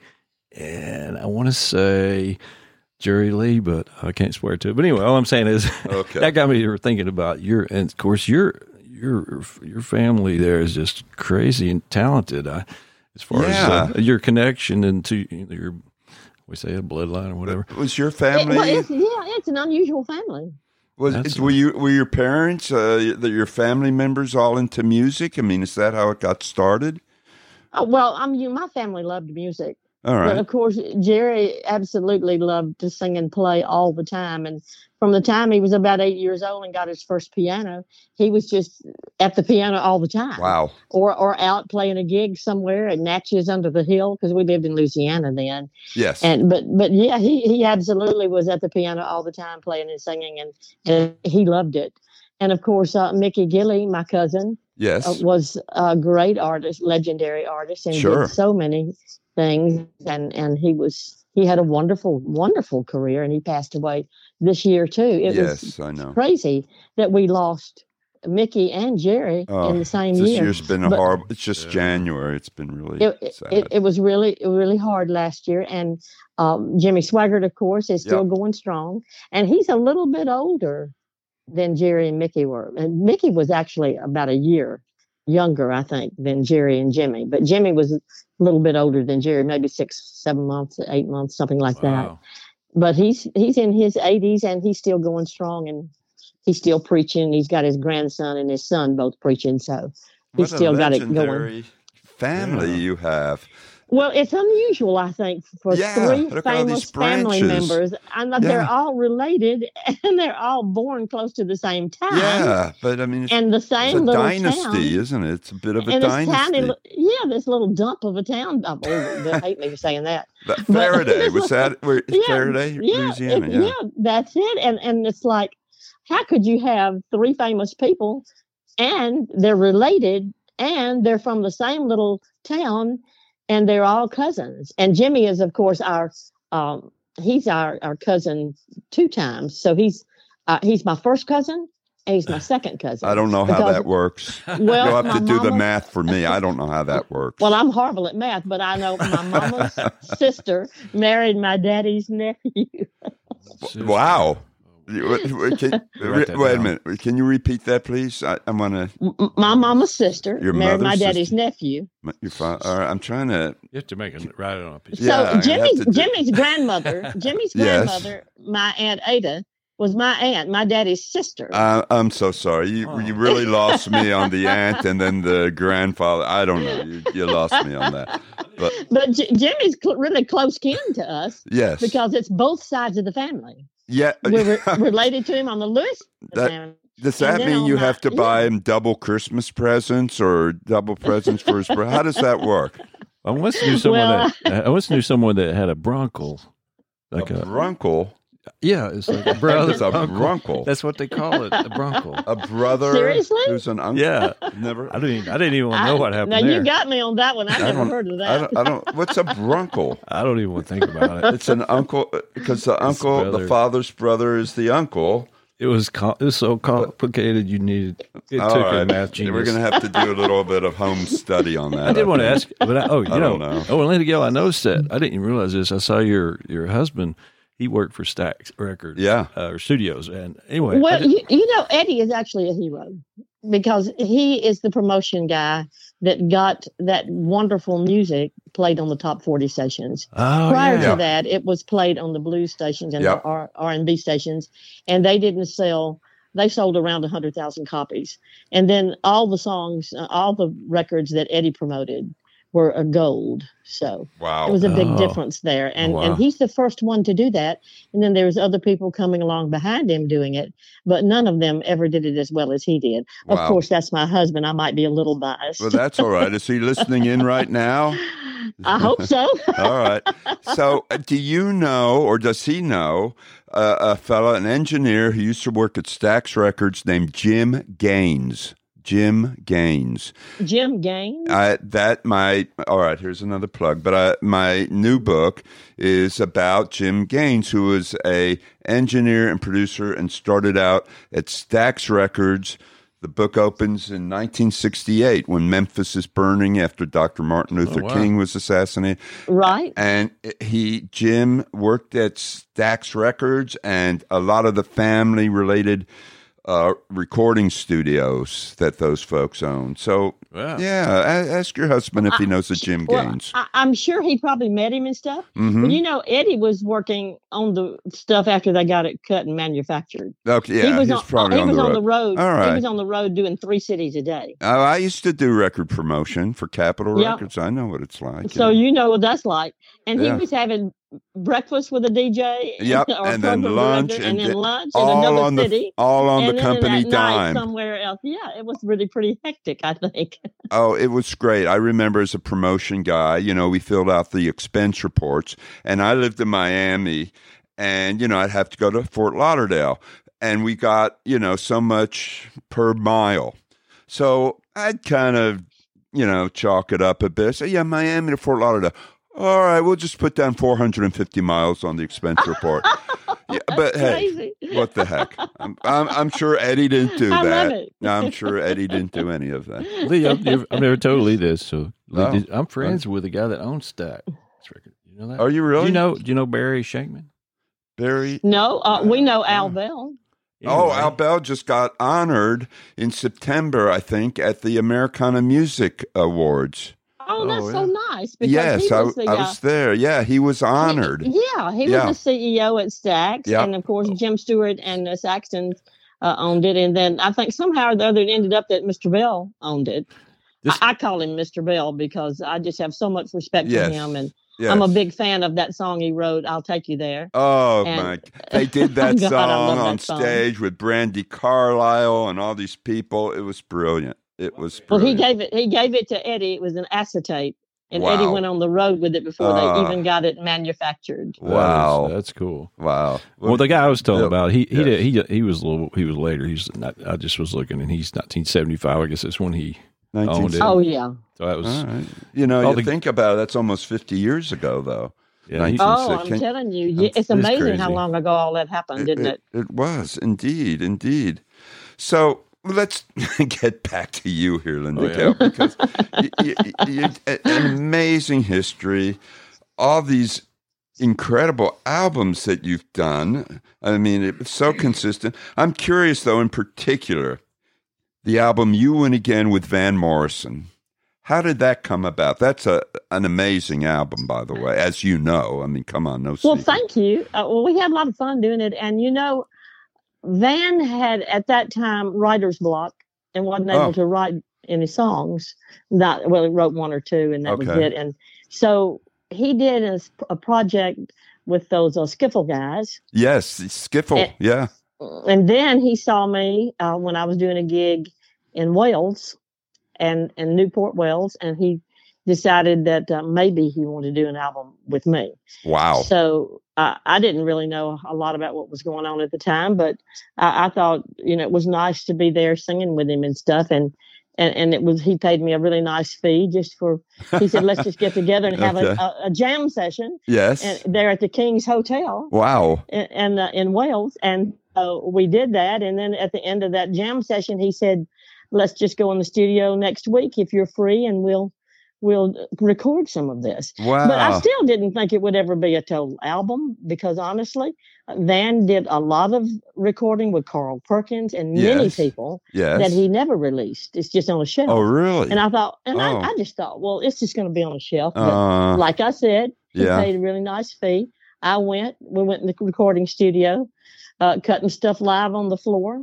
Speaker 3: and I want to say Jerry Lee, but I can't swear to it. But anyway, all I'm saying is okay. (laughs) that got me thinking about your, and of course your your your family there is just crazy and talented. I, as far yeah. as uh, your connection into your, we say a bloodline or whatever.
Speaker 1: Was your family? It,
Speaker 2: well, it's, yeah, it's an unusual family.
Speaker 1: Was were you were your parents, uh, your family members, all into music? I mean, is that how it got started?
Speaker 2: Oh, well, I mean, my family loved music.
Speaker 1: All right.
Speaker 2: But of course, Jerry absolutely loved to sing and play all the time. And from the time he was about eight years old and got his first piano, he was just at the piano all the time.
Speaker 1: Wow.
Speaker 2: Or or out playing a gig somewhere at Natchez under the hill because we lived in Louisiana then.
Speaker 1: Yes.
Speaker 2: And but but yeah, he he absolutely was at the piano all the time playing and singing, and and he loved it. And of course, uh, Mickey Gilley, my cousin,
Speaker 1: yes,
Speaker 2: uh, was a great artist, legendary artist, and
Speaker 1: sure.
Speaker 2: did so many things and and he was he had a wonderful wonderful career and he passed away this year too it
Speaker 1: yes,
Speaker 2: was
Speaker 1: I know.
Speaker 2: crazy that we lost Mickey and Jerry oh, in the same
Speaker 1: this
Speaker 2: year.
Speaker 1: This year's been a horrible. It's just yeah. January. It's been really
Speaker 2: it,
Speaker 1: sad.
Speaker 2: It, it, was really really hard last year, and um, Jimmy Swaggart, of course, is still yep. going strong, and he's a little bit older than Jerry and Mickey were. And Mickey was actually about a year younger, I think, than Jerry and Jimmy. But Jimmy was a little bit older than Jerry, maybe six, seven months, eight months, something like wow. that. But he's he's in his 80s and he's still going strong and he's still preaching. He's got his grandson and his son both preaching, so he's still got it going.
Speaker 1: Family yeah. you have.
Speaker 2: Well, it's unusual, I think, for
Speaker 1: yeah,
Speaker 2: three famous family members, and yeah. they're all related, (laughs) and they're all born close to the same time.
Speaker 1: Yeah, but I mean,
Speaker 2: and the same little
Speaker 1: dynasty,
Speaker 2: town.
Speaker 1: isn't it? It's a bit of a
Speaker 2: and
Speaker 1: dynasty.
Speaker 2: Tiny, yeah, this little dump of a town. Oh, they hate me for saying that. (laughs)
Speaker 1: that Ferriday (laughs) was that? Where, yeah, Ferriday,
Speaker 2: yeah,
Speaker 1: Louisiana.
Speaker 2: It,
Speaker 1: yeah.
Speaker 2: yeah, that's it. And and it's like, how could you have three famous people, and they're related, and they're from the same little town? And they're all cousins. And Jimmy is, of course, our um, he's our our cousin two times. So he's uh, he's my first cousin. And he's my (sighs) second cousin.
Speaker 1: I don't know how because, that works. (laughs)
Speaker 2: Well,
Speaker 1: you'll have to do mama, the math for me. I don't know how that (laughs) works.
Speaker 2: Well, I'm horrible at math, but I know my mama's (laughs) sister married my daddy's nephew.
Speaker 1: wow. Wait, wait, can- (laughs)
Speaker 3: Write that
Speaker 1: wait a minute. Can you repeat that, please? I, I want to.
Speaker 2: My mama's sister
Speaker 1: Your
Speaker 2: married my
Speaker 1: mother's
Speaker 2: daddy's
Speaker 1: sister?
Speaker 2: nephew.
Speaker 1: Your father. All right, I'm trying to.
Speaker 3: You have to make it write it on a piece.
Speaker 1: Yeah,
Speaker 2: so
Speaker 1: have
Speaker 2: Jimmy's
Speaker 1: to do-
Speaker 2: Jimmy's (laughs) grandmother, Jimmy's
Speaker 1: Yes.
Speaker 2: grandmother, my aunt Ada, was my aunt, my daddy's sister.
Speaker 1: Uh, I'm so sorry. You
Speaker 3: Oh.
Speaker 1: you really lost me on the (laughs) aunt and then the grandfather. I don't know. You, you lost me on that. But
Speaker 2: but J- Jimmy's cl- really close kin to us
Speaker 1: yes,
Speaker 2: because it's both sides of the family.
Speaker 1: Yeah.
Speaker 2: We're re- (laughs) related to him on the Lewis
Speaker 1: That- Does that mean
Speaker 2: on
Speaker 1: you
Speaker 2: my-
Speaker 1: have to
Speaker 2: yeah.
Speaker 1: buy him double Christmas presents or double presents for his? bro- How does that work?
Speaker 3: I once knew someone
Speaker 2: Well,
Speaker 3: that (laughs) I once knew someone that had a bronco, like
Speaker 1: a
Speaker 3: a,
Speaker 1: brunkle.
Speaker 3: Yeah, it's like a (laughs) brother.
Speaker 1: It's a
Speaker 3: uncle.
Speaker 1: brunkle.
Speaker 3: That's what they call it, a bronco.
Speaker 1: A brother
Speaker 2: Seriously?
Speaker 1: who's an uncle.
Speaker 3: Yeah,
Speaker 1: Never.
Speaker 3: I didn't. I didn't even know what happened
Speaker 2: Now
Speaker 3: there.
Speaker 2: you got me on that one. I,
Speaker 1: I
Speaker 2: never
Speaker 1: don't-
Speaker 2: heard of
Speaker 1: I
Speaker 2: that.
Speaker 1: don't, I don't. What's a brunkle? (laughs)
Speaker 3: I don't even want to think about it.
Speaker 1: It's an uncle uh, because the uncle, the father's brother, is the uncle.
Speaker 3: It was co- it was so complicated. You needed it
Speaker 1: All
Speaker 3: took a math genius.
Speaker 1: We're going to have to do a little bit of home study on (laughs) that.
Speaker 3: I did want to ask, but I, oh, you
Speaker 1: I
Speaker 3: know,
Speaker 1: don't know.
Speaker 3: oh, and Lady Gail, I noticed that. I didn't even realize this. I saw your your husband. He worked for Stax Records,
Speaker 1: Yeah.
Speaker 3: uh, or studios. And anyway,
Speaker 2: Well,
Speaker 3: did-
Speaker 2: you, you know, Eddie is actually a hero because he is the promotion guy that got that wonderful music played on the top 40 stations.
Speaker 3: oh,
Speaker 2: Prior
Speaker 3: yeah.
Speaker 1: Yeah.
Speaker 2: to that, it was played on the blues stations and
Speaker 1: Yep.
Speaker 2: the R- R&B stations, and they didn't sell. They sold around 100,000 copies. And then all the songs, uh, all the records that Eddie promoted were a gold. So
Speaker 1: Wow.
Speaker 2: it was a big
Speaker 3: Oh.
Speaker 2: difference there and
Speaker 3: wow.
Speaker 2: and he's the first one to do that and then there's other people coming along behind him doing it but none of them ever did it as well as he did of course that's my husband i might be a little biased
Speaker 1: Well, that's all right. Is he listening in right now?
Speaker 2: i hope so (laughs)
Speaker 1: All right. So, uh, do you know, or does he know, uh, a fellow, an engineer who used to work at Stax Records named Jim Gaines? Jim Gaines.
Speaker 2: jim gaines
Speaker 1: I, that my all right. Here's another plug. But I, my new book is about Jim Gaines, who was a engineer and producer and started out at Stax Records. The book opens in 1968 when Memphis is burning after Dr. Martin oh, Luther
Speaker 3: wow.
Speaker 1: King was assassinated.
Speaker 2: right
Speaker 1: And he, Jim, worked at Stax Records and a lot of the family related uh, recording studios that those folks own. So,
Speaker 3: Wow.
Speaker 1: yeah, ask your husband if he knows a Jim
Speaker 2: well,
Speaker 1: Gaines.
Speaker 2: I, i'm sure he probably met him and stuff
Speaker 1: hmm
Speaker 2: but you know eddie was working on the stuff after they got it cut and manufactured
Speaker 1: Okay,
Speaker 2: he was
Speaker 1: he's
Speaker 2: on,
Speaker 1: probably
Speaker 2: he
Speaker 1: on
Speaker 2: was
Speaker 1: the
Speaker 2: on
Speaker 1: road.
Speaker 2: the road
Speaker 1: All right.
Speaker 2: he was on the road doing three cities a day
Speaker 1: Oh, I used to do record promotion for Capitol
Speaker 2: Yeah.
Speaker 1: Records. I know what it's like.
Speaker 2: So
Speaker 1: yeah.
Speaker 2: you know what that's like. And
Speaker 1: Yeah.
Speaker 2: he was having breakfast with a DJ.
Speaker 1: Yep, (laughs) and then lunch, and
Speaker 2: and, then
Speaker 1: then
Speaker 2: lunch in
Speaker 1: all
Speaker 2: another
Speaker 1: on the
Speaker 2: city.
Speaker 1: all on the company dime.
Speaker 2: somewhere else. Yeah, it was really pretty hectic, I think. (laughs)
Speaker 1: Oh, it was great. I remember as a promotion guy, you know, we filled out the expense reports, and I lived in Miami, and, you know, I'd have to go to Fort Lauderdale, and we got, you know, so much per mile. So I'd kind of, you know, chalk it up a bit. Say, yeah, Miami to Fort Lauderdale. All right, we'll just put down 450 miles on the expense report. (laughs) yeah, but hey,
Speaker 2: Crazy.
Speaker 1: what the heck? I'm, I'm, I'm sure Eddie didn't do
Speaker 2: I
Speaker 1: that.
Speaker 2: love it.
Speaker 1: I'm sure Eddie didn't do any of that.
Speaker 3: Lee, I've never, I've never told Lee this. So Lee,
Speaker 1: Oh.
Speaker 3: did- I'm friends with a guy that owns Stax Records. You know that?
Speaker 1: Are you really?
Speaker 3: Do you know? Do you know Barry Shankman?
Speaker 1: Barry?
Speaker 2: No, uh, we know
Speaker 1: Yeah.
Speaker 2: Al Bell.
Speaker 1: Oh, Al Bell just got honored in September, I think, at the Americana Music Awards.
Speaker 2: Oh,
Speaker 3: Oh,
Speaker 2: that's
Speaker 3: yeah.
Speaker 2: so nice. Because
Speaker 1: yes, I,
Speaker 2: was the,
Speaker 1: I
Speaker 2: uh,
Speaker 1: was there. Yeah, he was honored.
Speaker 2: He, yeah, he
Speaker 1: Yeah.
Speaker 2: was the CEO at Stax,
Speaker 1: Yeah.
Speaker 2: and of course Jim Stewart and uh, Saxton uh, owned it, and then I think somehow or the other it ended up that Mr. Bell owned it.
Speaker 3: This-
Speaker 2: I, I call him Mr. Bell because I just have so much respect
Speaker 1: Yes.
Speaker 2: for him, and
Speaker 1: Yes.
Speaker 2: I'm a big fan of that song he wrote. I'll take you there.
Speaker 1: Oh
Speaker 2: and-
Speaker 1: my! They did (laughs) that
Speaker 2: God, I
Speaker 1: song
Speaker 2: that
Speaker 1: on
Speaker 2: song.
Speaker 1: stage with Brandi Carlile and all these people. It was brilliant. It was
Speaker 2: Well, he gave it. He gave it to Eddie. It was an acetate, and Eddie went on the road with it before
Speaker 1: Ah.
Speaker 2: they even got it manufactured.
Speaker 1: Wow.
Speaker 3: that's cool.
Speaker 1: wow.
Speaker 3: Well, the guy I was telling
Speaker 1: Yeah.
Speaker 3: about, he he
Speaker 1: Yes.
Speaker 3: did, he he was a little he was later. He's not. I just was looking, and he's 1975. I guess that's when he.
Speaker 1: 1960.
Speaker 2: Oh yeah.
Speaker 3: So that was.
Speaker 1: All right. You know,
Speaker 3: All
Speaker 1: you
Speaker 3: the-
Speaker 1: think about it, that's almost 50 years ago, though.
Speaker 3: Yeah, he,
Speaker 1: 19
Speaker 2: Oh, I'm
Speaker 1: "Can-
Speaker 2: telling you,
Speaker 3: That's-
Speaker 2: yeah, it's
Speaker 3: it's
Speaker 2: amazing how long ago all that happened, didn't it?
Speaker 1: It was indeed, indeed. So let's (laughs) get back to you here, Linda,
Speaker 3: Oh, yeah.
Speaker 1: Because you, you, you, an amazing history. All these incredible albums that you've done. I mean, it's so consistent. I'm curious, though, in particular, the album You Win Again with Van Morrison. How did that come about? That's a an amazing album, by the way, as you know. I mean, come on, no.
Speaker 2: Well,
Speaker 1: secret.
Speaker 2: thank you. Uh, well, we had a lot of fun doing it, and you know, Van had at that time writer's block and wasn't able
Speaker 1: Oh.
Speaker 2: to write any songs. Not well, he wrote one or two, and that was it. And so he did a project with those uh, skiffle guys,
Speaker 1: Yes, Skiffle.
Speaker 2: Eh.
Speaker 1: yeah.
Speaker 2: and then he saw me uh, when I was doing a gig in Wales and in Newport, Wales, and he decided that uh, maybe he wanted to do an album with me.
Speaker 1: Wow.
Speaker 2: So uh, I didn't really know a lot about what was going on at the time, but I, I thought you know it was nice to be there singing with him and stuff, and and and it was he paid me a really nice fee just for he said let's just get together and have
Speaker 1: Okay.
Speaker 2: a, a, a jam session
Speaker 1: yes.
Speaker 2: and there at the King's Hotel
Speaker 1: wow.
Speaker 2: in in, uh, in Wales, and we did that. And then at the end of that jam session, he said, "Let's just go in the studio next week if you're free, and we'll we'll record some of this."
Speaker 1: Wow.
Speaker 2: But I still didn't think it would ever be a total album because honestly, Van did a lot of recording with Carl Perkins and many people
Speaker 1: yes.
Speaker 2: that he never released. It's just on a shelf.
Speaker 1: oh, really?
Speaker 2: And I thought, and
Speaker 1: Oh.
Speaker 2: I, I just thought, well, it's just going to be on a shelf. But
Speaker 1: uh,
Speaker 2: like I said, he
Speaker 1: yeah.
Speaker 2: paid a really nice fee. I went. We went in the recording studio, uh, cutting stuff live on the floor,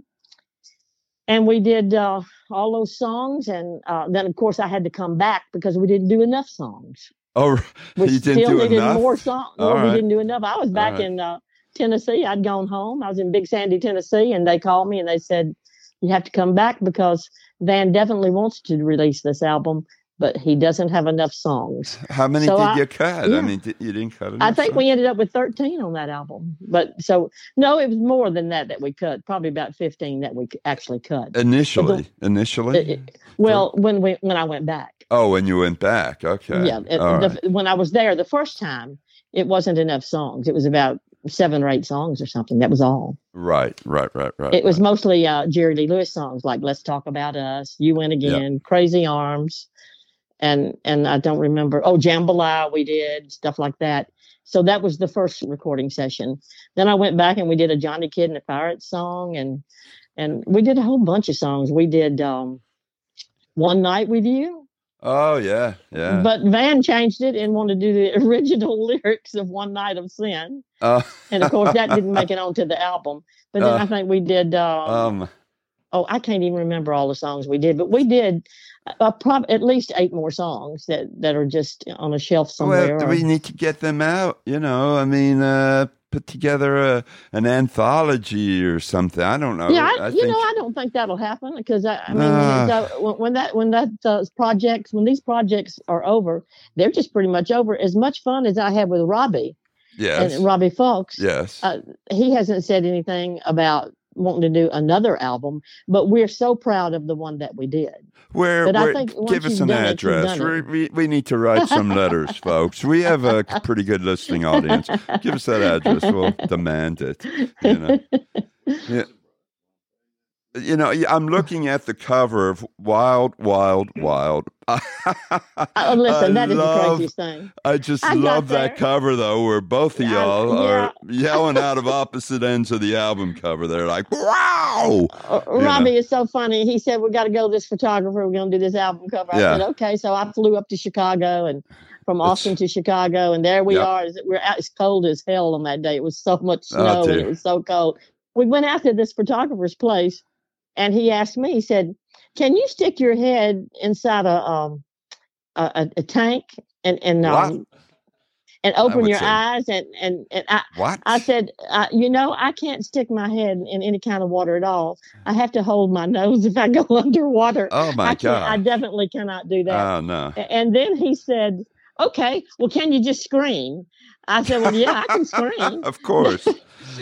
Speaker 2: and we did uh, all those songs. And uh, then, of course, I had to come back because we didn't do enough songs.
Speaker 1: oh, (laughs)
Speaker 2: We
Speaker 1: you didn't
Speaker 2: still
Speaker 1: do
Speaker 2: needed
Speaker 1: enough?
Speaker 2: more songs.
Speaker 1: All
Speaker 2: Well, we didn't do enough. I was back
Speaker 1: right.
Speaker 2: in uh, Tennessee. I'd gone home. I was in Big Sandy, Tennessee, and they called me and they said, "You have to come back because Van definitely wants to release this album." But he doesn't have enough songs.
Speaker 1: How many
Speaker 2: So
Speaker 1: did
Speaker 2: I-
Speaker 1: you cut?
Speaker 2: yeah.
Speaker 1: I mean, did, you didn't cut.
Speaker 2: I think
Speaker 1: songs?
Speaker 2: we ended up with 13 on that album. But so, no, it was more than that that we cut. Probably about 15 that we actually cut.
Speaker 1: initially. Initially.
Speaker 2: It- it- well, when we when I went back,
Speaker 1: oh, when you went back. Okay.
Speaker 2: yeah, it- the,
Speaker 1: right.
Speaker 2: when I was there the first time, it wasn't enough songs. It was about seven or eight songs or something. That was all.
Speaker 1: Right. Right. Right. Right.
Speaker 2: It was
Speaker 1: right.
Speaker 2: mostly uh, Jerry Lee Lewis songs like "Let's Talk About Us," "You Win Again," "Crazy Arms," and and I don't remember. Oh, Jambalaya, we did stuff like that. So that was the first recording session. Then I went back and we did a Johnny Kidd and the Pirates song, and and we did a whole bunch of songs. We did um, "One Night with You,"
Speaker 1: Oh yeah. Yeah.
Speaker 2: but Van changed it and wanted to do the (laughs) original lyrics of "One Night of Sin,"
Speaker 1: Uh,
Speaker 2: and of course that didn't make (laughs) it onto the album. But then
Speaker 1: Uh,
Speaker 2: I think we did. Um,
Speaker 1: um.
Speaker 2: oh, I can't even remember all the songs we did, but we did uh, prob- at least eight more songs that, that are just on a shelf somewhere.
Speaker 1: Well, do we need to get them out? You know, I mean, uh, put together a, an anthology or something. I don't know.
Speaker 2: yeah, I, you
Speaker 1: think,
Speaker 2: know, I don't think that'll happen because I, I mean, so when, when that when that those projects when these projects are over, they're just pretty much over. As much fun as I had with Robbie
Speaker 1: yes,
Speaker 2: and Robbie Fulks,
Speaker 1: yes.
Speaker 2: uh, he hasn't said anything about wanting to do another album, but we're so proud of the one that we did.
Speaker 1: where,
Speaker 2: but I think
Speaker 1: give us an address.
Speaker 2: it.
Speaker 1: We, we we need to write some letters, (laughs) folks. We have a pretty good listening audience. Give us that address. We'll (laughs) demand it. You know. Yeah. You know, I'm looking at the cover of Wild, Wild, Wild.
Speaker 2: Oh, (laughs) listen, that is the
Speaker 1: love-
Speaker 2: craziest thing.
Speaker 1: I just
Speaker 2: I
Speaker 1: love that cover though, where both of y'all
Speaker 2: yeah.
Speaker 1: are yelling out of opposite ends of the album cover. They're like, "Wow!"
Speaker 2: Uh, Robbie is so funny. He said, "We got to go to this photographer. We're going to do this album cover." I
Speaker 1: Yeah.
Speaker 2: said, "Okay." So I flew up to Chicago and from Austin to Chicago, and there we are. We're out. It's cold as hell on that day. It was so much
Speaker 1: Oh,
Speaker 2: snow and it was so cold. We went out to this photographer's place, and he asked me. He said, "Can you stick your head inside a um a, a, tank and and um and open your
Speaker 1: say-
Speaker 2: eyes and and and I."
Speaker 1: What?
Speaker 2: I said, uh, you know, I can't stick my head in any kind of water at all. I have to hold my nose if I go (laughs) underwater.
Speaker 1: "Oh my
Speaker 2: I can't, I definitely cannot do that.
Speaker 1: Oh no!
Speaker 2: And then he said, okay, well, can you just scream? I said, well, yeah, I can (laughs) scream.
Speaker 1: of course,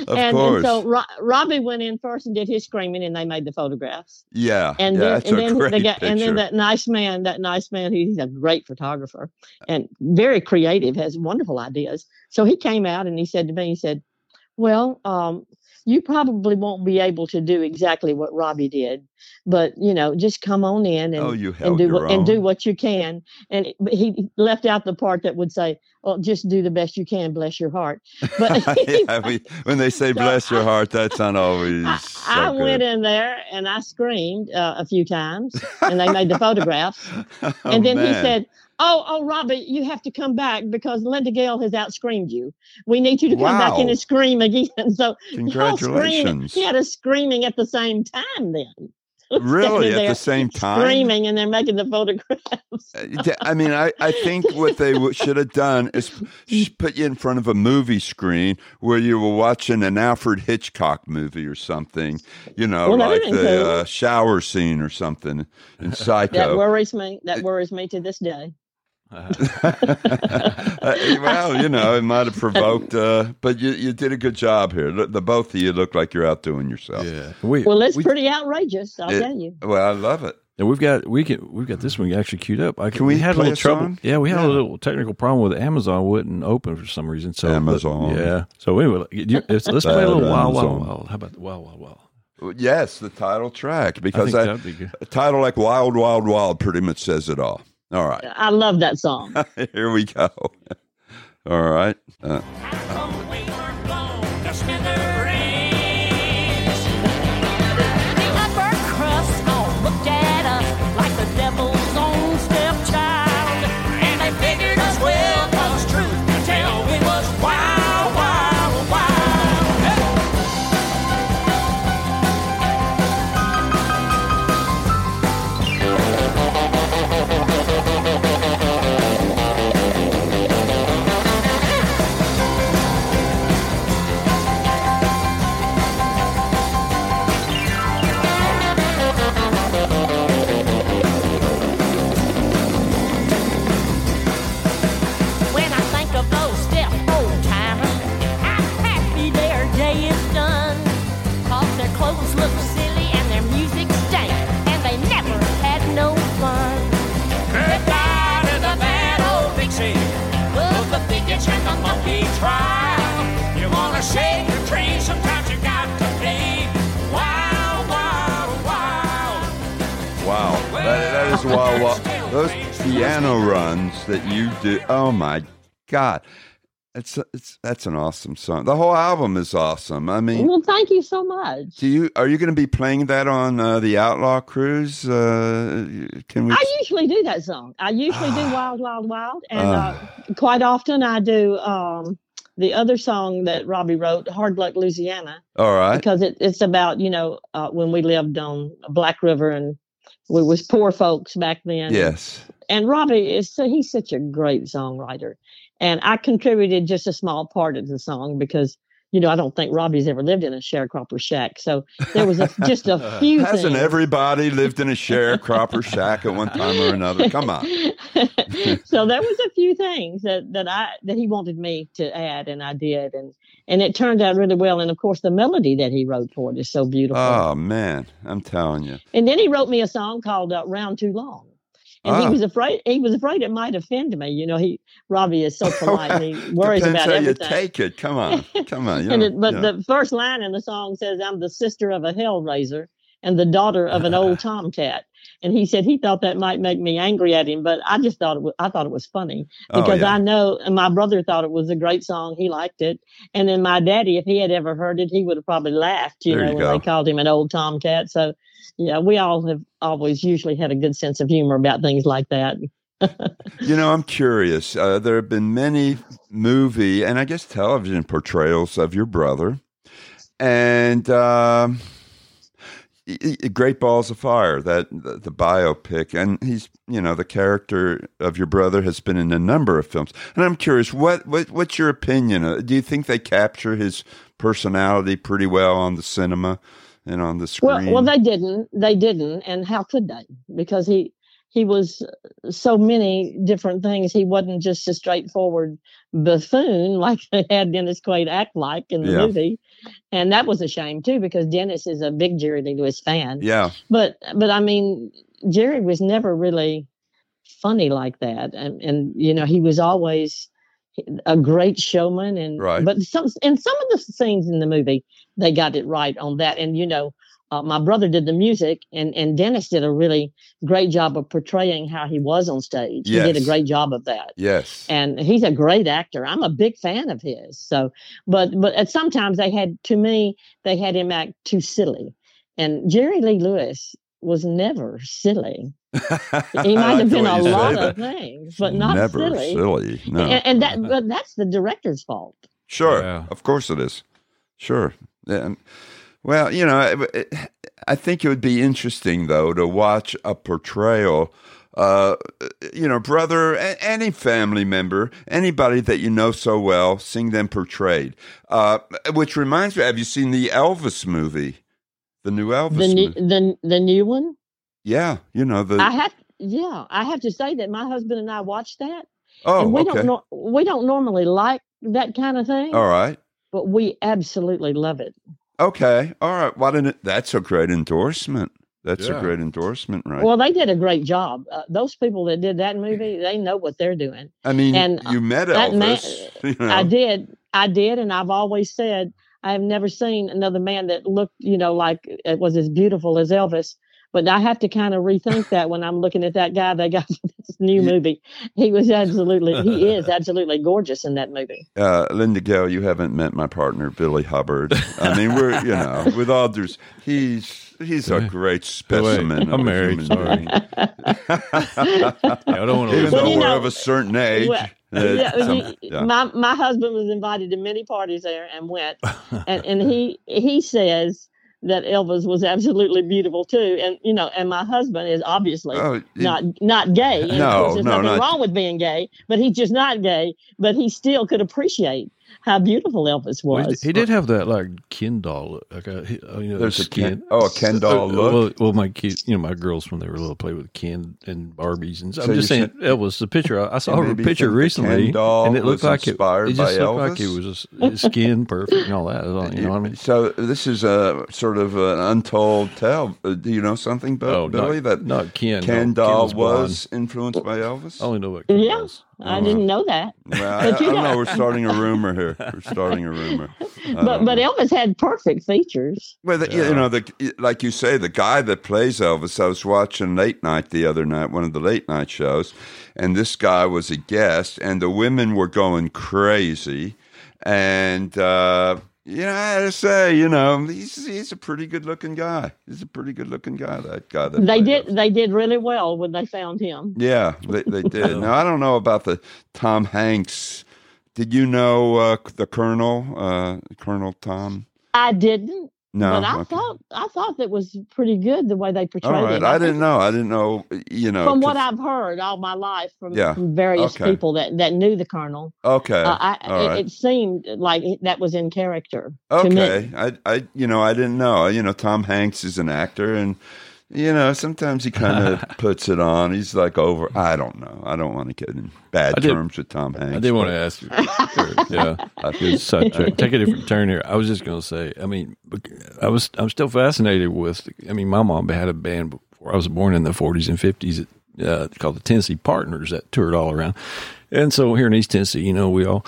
Speaker 1: (laughs) of
Speaker 2: and,
Speaker 1: course.
Speaker 2: and so Ro- Robbie went in first and did his screaming, and they made the photographs.
Speaker 1: yeah,
Speaker 2: And
Speaker 1: yeah,
Speaker 2: then, and then they got,
Speaker 1: picture.
Speaker 2: and then that nice man, that nice man, he's a great photographer and very creative, has wonderful ideas. So he came out and he said to me, he said, "Well, um, you probably won't be able to do exactly what Robbie did, but you know, just come on in and,
Speaker 1: Oh,
Speaker 2: and do what, and do what you can. And he left out the part that would say, "Well, just do the best you can, bless your heart." (laughs) But
Speaker 1: yeah, we, when they say (laughs)
Speaker 2: So
Speaker 1: bless your heart, that's not always
Speaker 2: I,
Speaker 1: so
Speaker 2: I went in there and I screamed uh, a few times, and they made the (laughs) photographs.
Speaker 1: Oh,
Speaker 2: and then he said, "Oh, oh, Robbie, you have to come back because Linda Gail has outscreamed you. We need you to come back in and scream again." (laughs) So
Speaker 1: Congratulations.
Speaker 2: He had us screaming at the same time. Then (laughs)
Speaker 1: Really, at the same time?
Speaker 2: screaming, and they're making the photographs.
Speaker 1: I mean, I, I think what they should have done is (laughs) put you in front of a movie screen where you were watching an Alfred Hitchcock movie or something, you know,
Speaker 2: Well,
Speaker 1: like the uh, shower scene or something in Psycho.
Speaker 2: That worries me. That worries me to this day. (laughs)
Speaker 1: Uh, well, you know, it might have provoked, uh, but you, you did a good job here. Look, The both of you look like you're outdoing yourself.
Speaker 3: yeah. We,
Speaker 2: Well, it's
Speaker 3: we,
Speaker 2: pretty outrageous. I'll
Speaker 1: It-
Speaker 2: tell you.
Speaker 1: Well, I love it.
Speaker 3: and we've got we can we've got this one actually queued up. I,
Speaker 1: Can we
Speaker 3: had a little
Speaker 1: a
Speaker 3: trouble.
Speaker 1: song?
Speaker 3: Yeah, we had
Speaker 1: Yeah.
Speaker 3: a little technical problem with Amazon wouldn't open for some reason. So but-
Speaker 1: Amazon.
Speaker 3: yeah. So anyway, you, let's, let's play a little
Speaker 1: Bad
Speaker 3: wild, wild, wild. How about the wild, wild, wild?
Speaker 1: Yes, the title track
Speaker 3: I
Speaker 1: because
Speaker 3: think
Speaker 1: I,
Speaker 3: that'd be good.
Speaker 1: a title like Wild Wild Wild pretty much says it all. All right,
Speaker 2: I love that song. (laughs)
Speaker 1: here we go. All right. Uh, that, that is wild, wild. Those piano runs that you do. Oh my God, it's it's that's an awesome song. The whole album is awesome. I mean,
Speaker 2: well, thank you so much.
Speaker 1: do you are you going to be playing that on uh, the Outlaw Cruise? Uh, can we?
Speaker 2: I usually do that song. I usually do (sighs) Wild Wild Wild, and
Speaker 1: Ah.
Speaker 2: uh, quite often I do um, the other song that Robbie wrote, Hard Luck Louisiana,
Speaker 1: All right.
Speaker 2: because it, it's about you know uh, when we lived on Black River and we was poor folks back then.
Speaker 1: Yes.
Speaker 2: And Robbie is so he's such a great songwriter, and I contributed just a small part of the song because. You know, I don't think Robbie's ever lived in a sharecropper shack. So there was a, just a (laughs) few
Speaker 1: Hasn't
Speaker 2: things.
Speaker 1: everybody lived in a sharecropper shack at one time or another? Come on. (laughs)
Speaker 2: so there was a few things that that I that he wanted me to add, and I did, and and it turned out really well. And of course, the melody that he wrote for it is so beautiful.
Speaker 1: Oh man, I'm telling you.
Speaker 2: and then he wrote me a song called uh, "Round Too Long." And he
Speaker 1: Ah.
Speaker 2: was afraid. He was afraid it might offend me. You know, he Robbie is so (laughs) polite. he worries
Speaker 1: Depends
Speaker 2: about
Speaker 1: how
Speaker 2: everything.
Speaker 1: you take it. Come on, come on. (laughs)
Speaker 2: And it, but
Speaker 1: you know.
Speaker 2: the first line in the song says, "I'm the sister of a hellraiser and the daughter of an old (laughs) tomcat." And he said he thought that might make me angry at him, but I just thought it was, I thought it was funny
Speaker 1: Oh,
Speaker 2: because
Speaker 1: yeah.
Speaker 2: I know and my brother thought it was a great song. He liked it, and then my daddy, if he had ever heard it, he would have probably laughed. You
Speaker 1: There
Speaker 2: know,
Speaker 1: you
Speaker 2: when
Speaker 1: go.
Speaker 2: they called him an old tomcat. So, yeah, we all have always usually had a good sense of humor about things like that. (laughs)
Speaker 1: You know, I'm curious. Uh, there have been many movie and I guess television portrayals of your brother, and um, Great Balls of Fire, that the, the biopic, and he's you know the character of your brother has been in a number of films, and I'm curious what what what's your opinion? Uh, Do you think they capture his personality pretty well on the cinema and on the screen?
Speaker 2: Well, well, they didn't. They didn't, and how could they? Because he he was uh, so many different things. He wasn't just a straightforward buffoon (laughs) like they had Dennis Quaid act like in the
Speaker 1: Yeah.
Speaker 2: movie, and that was a shame too because Dennis is a big Jerry Lee Lewis fan.
Speaker 1: yeah,
Speaker 2: But but I mean, Jerry was never really funny like that, and and you know he was always a great showman, and
Speaker 1: Right.
Speaker 2: but some in some of the scenes in the movie they got it right on that. And you know, uh, my brother did the music, and and Dennis did a really great job of portraying how he was on stage. He did a great job of that
Speaker 1: Yes.
Speaker 2: and he's a great actor. I'm a big fan of his. So, but but at sometimes they had to me they had him act too silly, and Jerry Lee Lewis was never silly. He (laughs) might have been a lot of things, but not
Speaker 1: Never
Speaker 2: silly.
Speaker 1: silly. No.
Speaker 2: And, and that but that's the director's fault.
Speaker 1: Sure,
Speaker 3: Yeah.
Speaker 1: of course it is. Sure. And, well, you know, it- it- I think it would be interesting though to watch a portrayal. Uh, you know, brother, a- any family member, anybody that you know so well, seeing them portrayed. Uh, which reminds me, have you seen the Elvis movie? The new Elvis
Speaker 2: The new
Speaker 1: movie?
Speaker 2: the the new one.
Speaker 1: Yeah, you know the.
Speaker 2: I have yeah, I have to say that my husband and I watched that,
Speaker 1: oh,
Speaker 2: and we
Speaker 1: okay.
Speaker 2: don't nor we don't normally like that kind of thing,
Speaker 1: All right.
Speaker 2: but we absolutely love it.
Speaker 1: Okay. All right. Why didn't it? That's a great endorsement. That's a great endorsement, right?
Speaker 2: Well, they did a great job. Uh, those people that did that movie, they know what they're doing.
Speaker 1: I mean,
Speaker 2: and,
Speaker 1: you met
Speaker 2: that man-
Speaker 1: Elvis. (laughs) you know.
Speaker 2: I did, I did, and I've always said I have never seen another man that looked, you know, like it was as beautiful as Elvis. But I have to kind of rethink that when I'm looking at that guy they got (laughs) this new movie. He was absolutely, he (laughs) is absolutely gorgeous in that movie.
Speaker 1: uh, Linda Gail, you haven't met my partner Billy Hubbard. I mean, we're you know, with all due, he's he's a great specimen.
Speaker 3: I'm
Speaker 1: of a
Speaker 3: married,
Speaker 1: human
Speaker 3: sorry.
Speaker 1: being.
Speaker 3: I don't want to
Speaker 1: Even
Speaker 3: lose
Speaker 2: Well,
Speaker 1: though we're
Speaker 2: know,
Speaker 1: of a certain age.
Speaker 2: well,
Speaker 1: uh,
Speaker 2: yeah,
Speaker 1: some-
Speaker 2: you-
Speaker 1: yeah.
Speaker 2: my my husband was invited to many parties there and went, (laughs) and and he he says that Elvis was absolutely beautiful too, and you know, and my husband is obviously
Speaker 1: Oh, it-
Speaker 2: not not gay. And
Speaker 1: No,
Speaker 2: of course, there's
Speaker 1: no,
Speaker 2: nothing
Speaker 1: not-
Speaker 2: wrong with being gay, but he's just not gay. But he still could appreciate how beautiful Elvis
Speaker 3: Well,
Speaker 2: was.
Speaker 3: he, he did have that like Ken doll look. Like a, uh, you know,
Speaker 1: There's a
Speaker 3: skin.
Speaker 1: Ken- oh, a Ken doll
Speaker 3: Uh,
Speaker 1: look?
Speaker 3: Well, well, my kids, you know, my girls when they were little, play with Ken and Barbies, and so
Speaker 1: So
Speaker 3: I'm just
Speaker 1: you
Speaker 3: saying Elvis. The picture I, I saw
Speaker 1: You
Speaker 3: a picture recently,
Speaker 1: Ken doll
Speaker 3: and it looked like it.
Speaker 1: inspired
Speaker 3: It just
Speaker 1: by
Speaker 3: looked like it was his skin perfect and all that. You know what I mean?
Speaker 1: So this is a sort of an untold tale. Uh, do you know something, Bill,
Speaker 3: Oh,
Speaker 1: Billy?
Speaker 3: not,
Speaker 1: that
Speaker 3: not Ken. no,
Speaker 1: Ken
Speaker 3: Ken
Speaker 1: doll
Speaker 3: was
Speaker 1: was influenced by Elvis?
Speaker 3: I only know what Ken
Speaker 2: Yeah.
Speaker 3: was.
Speaker 2: I didn't know that.
Speaker 1: Well, I, I
Speaker 2: But you
Speaker 1: don't
Speaker 2: know-
Speaker 1: know. We're starting a rumor here. (laughs) We're starting a rumor.
Speaker 2: But but
Speaker 1: know.
Speaker 2: Elvis had perfect features.
Speaker 1: Well, the,
Speaker 3: Yeah.
Speaker 1: you know, the like you say, the guy that plays Elvis. I was watching late night the other night, one of the late night shows, and this guy was a guest, and the women were going crazy, and uh, you know, I had to say, you know, he's he's a pretty good looking guy. He's a pretty good looking guy. That guy that
Speaker 2: They did they did really well when they found him.
Speaker 1: Yeah, they, they (laughs) did. now I don't know about the Tom Hanks. Did you know uh, the Colonel, uh, Colonel Tom?
Speaker 2: I didn't,
Speaker 1: No,
Speaker 2: but I
Speaker 1: okay.
Speaker 2: thought I thought that was pretty good the way they portrayed
Speaker 1: right,
Speaker 2: it.
Speaker 1: I
Speaker 2: think
Speaker 1: didn't know. I didn't know. You know,
Speaker 2: From what I've heard all my life from,
Speaker 1: Yeah,
Speaker 2: from various
Speaker 1: okay.
Speaker 2: people that, that knew the colonel,
Speaker 1: okay,
Speaker 2: uh, I, it,
Speaker 1: right.
Speaker 2: it seemed like that was in character. to me.
Speaker 1: okay. I, I, you know, I didn't know. You know, Tom Hanks is an actor, and you know, sometimes he kind of (laughs) puts it on. He's like over. I don't know. I don't want to get in bad
Speaker 3: I did-
Speaker 1: terms with Tom Hanks.
Speaker 3: I did want to ask you. (laughs) yeah, I. Take a different turn here. I was just going to say. I mean, I was. I'm still fascinated with. I mean, my mom had a band before I was born in the 40s and 50s uh, called the Tennessee Partners that toured all around. And so here in East Tennessee, you know, we all.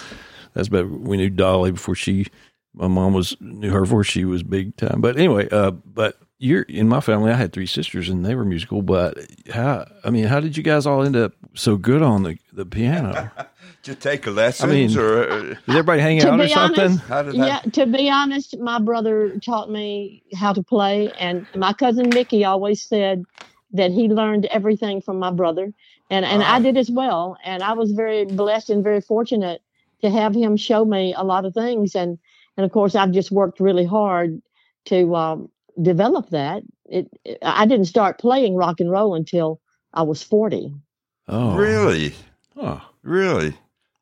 Speaker 3: That's about we knew Dolly before she. My mom was knew her before she was big time. But anyway, uh, but you're in my family. I had three sisters and they were musical. But how? I mean, how did you guys all end up so good on the the piano? (laughs)
Speaker 1: Did you take lessons,
Speaker 3: mean-
Speaker 1: or uh,
Speaker 3: Did everybody hang out or
Speaker 2: be
Speaker 3: something?
Speaker 2: honest,
Speaker 1: how did
Speaker 2: Yeah,
Speaker 1: that?
Speaker 2: to be honest, my brother taught me how to play, and my cousin Mickey always said that he learned everything from my brother, and and
Speaker 1: Ah.
Speaker 2: I did as well. And I was very blessed and very fortunate to have him show me a lot of things, and and of course I've just worked really hard to um, develop that. It, it- I didn't start playing rock and roll until I was forty,
Speaker 3: Oh,
Speaker 1: Really,
Speaker 3: Oh,
Speaker 1: really,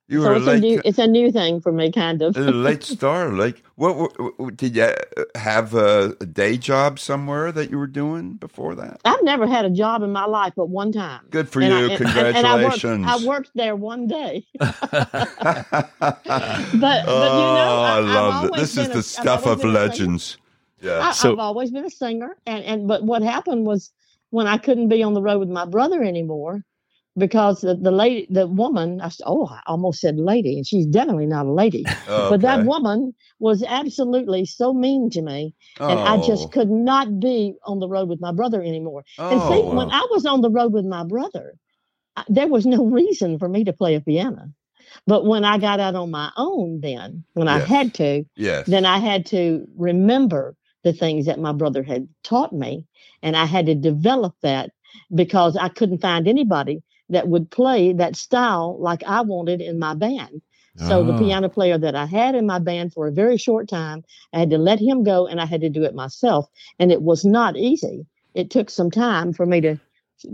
Speaker 1: you
Speaker 2: so
Speaker 1: were a
Speaker 2: it's a new it's a new thing for me, kind of.
Speaker 1: a late (laughs) star. Like, what, what, what- did you uh, have a, a day job somewhere that you were doing before that?
Speaker 2: I've never had a job in my life but one time.
Speaker 1: Good for
Speaker 2: And
Speaker 1: you.
Speaker 2: and- and-
Speaker 1: Congratulations.
Speaker 2: And I, worked, I worked there one day. (laughs) (laughs)
Speaker 1: but
Speaker 2: you know,
Speaker 1: oh,
Speaker 2: I-
Speaker 1: I love it. This is
Speaker 2: been a-
Speaker 1: the stuff of
Speaker 2: been a
Speaker 1: legends. Yeah.
Speaker 2: I,
Speaker 3: So-
Speaker 2: I've always been a singer, and and but what happened was when I couldn't be on the road with my brother anymore, because the, the lady, the woman, I said, oh, I almost said lady, and she's definitely not a lady. Oh, but that woman was absolutely so mean to me, and I
Speaker 1: Oh.
Speaker 2: just could not be on the road with my brother anymore. And oh, see,
Speaker 1: Oh,
Speaker 2: when I was on the road with my brother, I, there was no reason for me to play a piano. But when I got out on my own, then when I had to,
Speaker 1: yes.
Speaker 2: then I had to remember the things that my brother had taught me, and I had to develop that because I couldn't find anybody that would play that style like I wanted in my band. So the
Speaker 3: Ah.
Speaker 2: piano player that I had in my band for a very short time, I had to let him go and I had to do it myself. And it was not easy. It took some time for me to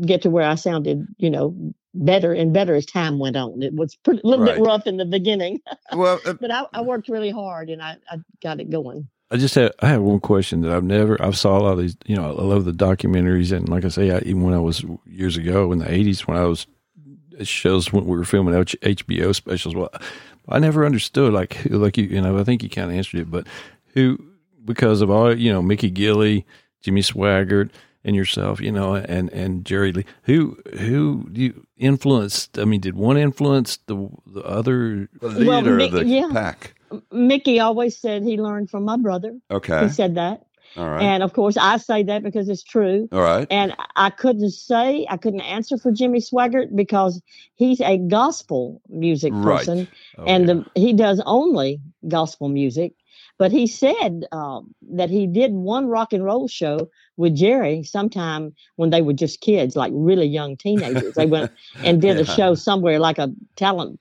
Speaker 2: get to where I sounded, you know, better and better as time went on. It was pretty, a little
Speaker 1: Right.
Speaker 2: bit rough in the beginning,
Speaker 1: well, uh, (laughs)
Speaker 2: but I, I worked really hard and I, I got it going.
Speaker 3: I just have I have one question that I've never I've saw a lot of these you know I love the documentaries and like I say I, even when I was years ago in the eighties when I was it shows when we were filming HBO specials well I never understood like like you you know I think you kind of answered it but who because of all you know Mickey Gilley Jimmy Swaggart and yourself you know and and Jerry Lee who who do you influenced I mean did one influence the the other
Speaker 1: the
Speaker 2: Well,
Speaker 1: leader
Speaker 2: Mick-
Speaker 1: of the
Speaker 2: yeah.
Speaker 1: pack.
Speaker 2: Mickey always said he learned from my brother.
Speaker 1: Okay.
Speaker 2: He said that.
Speaker 1: All right.
Speaker 2: And of course, I say that because it's true.
Speaker 1: All right.
Speaker 2: And I couldn't say, I couldn't answer for Jimmy Swaggart because he's a gospel music
Speaker 1: Right.
Speaker 2: person
Speaker 3: oh,
Speaker 2: and
Speaker 3: yeah.
Speaker 2: the, he does only gospel music. But he said um, that he did one rock and roll show with Jerry sometime when they were just kids, like really young (laughs) teenagers. They went and did a show somewhere, like a talent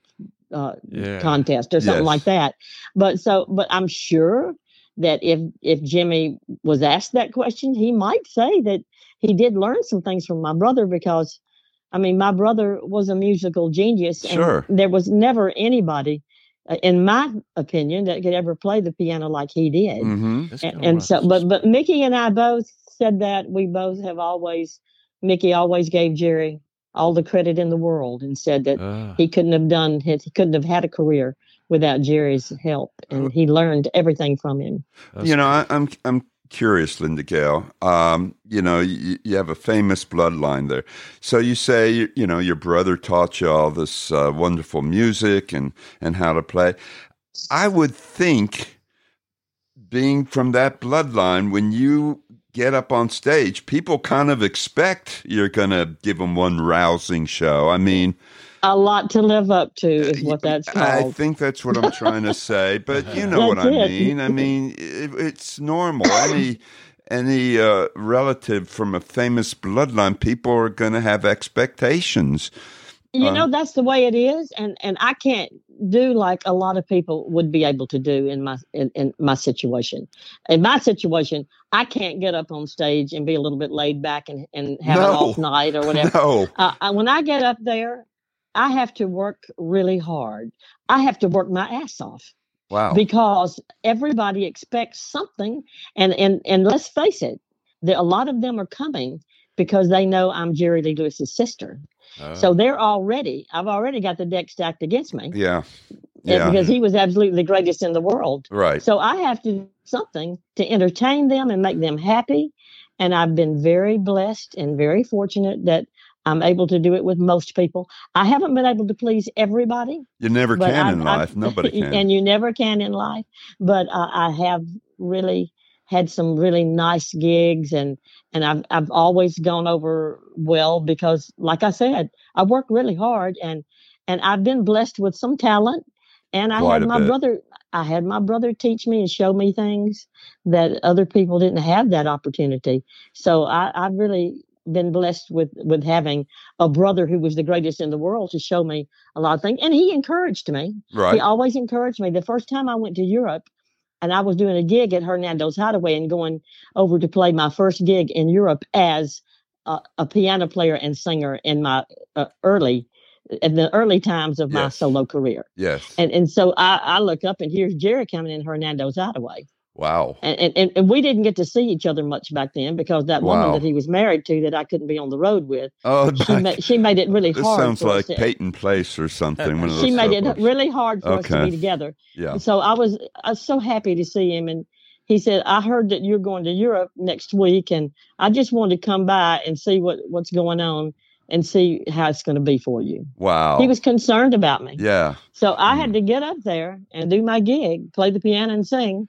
Speaker 2: uh,
Speaker 3: Yeah.
Speaker 2: contest or something
Speaker 1: Yes.
Speaker 2: like that. But so, but I'm sure that if if Jimmy was asked that question, he might say that he did learn some things from my brother because, I mean, my brother was a musical genius, and
Speaker 1: Sure.
Speaker 2: there was never anybody, uh, in my opinion, that could ever play the piano like he did.
Speaker 1: Mm-hmm.
Speaker 2: And, and so, but but Mickey and I both said that we both have always, Mickey always gave Jerry all the credit in the world and said that
Speaker 3: Ah.
Speaker 2: he couldn't have done his, he couldn't have had a career without Jerry's help, and he learned everything from him.
Speaker 3: That's
Speaker 1: You know, I, I'm I'm curious, Linda Gail. Um, you know, you, you have a famous bloodline there. So you say, you, you know, your brother taught you all this uh, wonderful music and and how to play. I would think, being from that bloodline, when you get up on stage, people kind of expect you're going to give them one rousing show. I mean,
Speaker 2: A lot to live up to is what that's
Speaker 1: I think that's what I'm trying to say, but you know what I
Speaker 2: it.
Speaker 1: mean. I mean, it, it's normal. Any any uh, relative from a famous bloodline, people are going to have expectations.
Speaker 2: you
Speaker 1: uh,
Speaker 2: know that's the way it is, and and I can't do like a lot of people would be able to do in my in, in my situation. In my situation, I can't get up on stage and be a little bit laid back and and have an off night or (laughs) whatever.
Speaker 1: No,
Speaker 2: uh, I, when I get up there, I have to work really hard. I have to work my ass off
Speaker 1: wow,
Speaker 2: because everybody expects something, and and and let's face it, there, a lot of them are coming because they know I'm Jerry Lee Lewis's sister.
Speaker 3: Ah.
Speaker 2: So they're already, I've already got the deck stacked against me
Speaker 1: yeah, yeah,
Speaker 2: because he was absolutely the greatest in the world.
Speaker 1: right.
Speaker 2: So I have to do something to entertain them and make them happy. And I've been very blessed and very fortunate that I'm able to do it with most people. I haven't been able to please everybody.
Speaker 1: You never can
Speaker 2: I've-
Speaker 1: in
Speaker 2: I've-
Speaker 1: life. Nobody (laughs) can.
Speaker 2: And you never can in life. But uh, I have really had some really nice gigs and and I've I've always gone over well because like I said, I work really hard and and I've been blessed with some talent and I
Speaker 1: Quite
Speaker 2: had my
Speaker 1: bit.
Speaker 2: brother I had my brother teach me and show me things that other people didn't have that opportunity. So I I've really been blessed with with having a brother who was the greatest in the world to show me a lot of things and he encouraged me
Speaker 1: right.
Speaker 2: he always encouraged me. The first time I went to Europe and I was doing a gig at Hernando's Hideaway and going over to play my first gig in Europe as a, a piano player and singer in my uh, early, in the early times of my solo career.
Speaker 1: yes.
Speaker 2: And and so I, I look up and here's Jerry coming in Hernando's Hideaway.
Speaker 1: Wow.
Speaker 2: And, and, and, and we didn't get to see each other much back then because that woman that he was married to that I couldn't be on the road with,
Speaker 1: Oh, (laughs)
Speaker 2: she, made, she made it really
Speaker 1: this
Speaker 2: hard.
Speaker 1: sounds
Speaker 2: for us
Speaker 1: like
Speaker 2: to-
Speaker 1: Peyton Place or something. One of those
Speaker 2: she made it really hard for us to be together.
Speaker 1: Yeah.
Speaker 2: So I was I was so happy to see him, and he said, "I heard that you're going to Europe next week, and I just wanted to come by and see what what's going on and see how it's going to be for you.
Speaker 1: Wow.
Speaker 2: He was concerned about me.
Speaker 1: yeah.
Speaker 2: So I
Speaker 1: Mm.
Speaker 2: had to get up there and do my gig, play the piano and sing.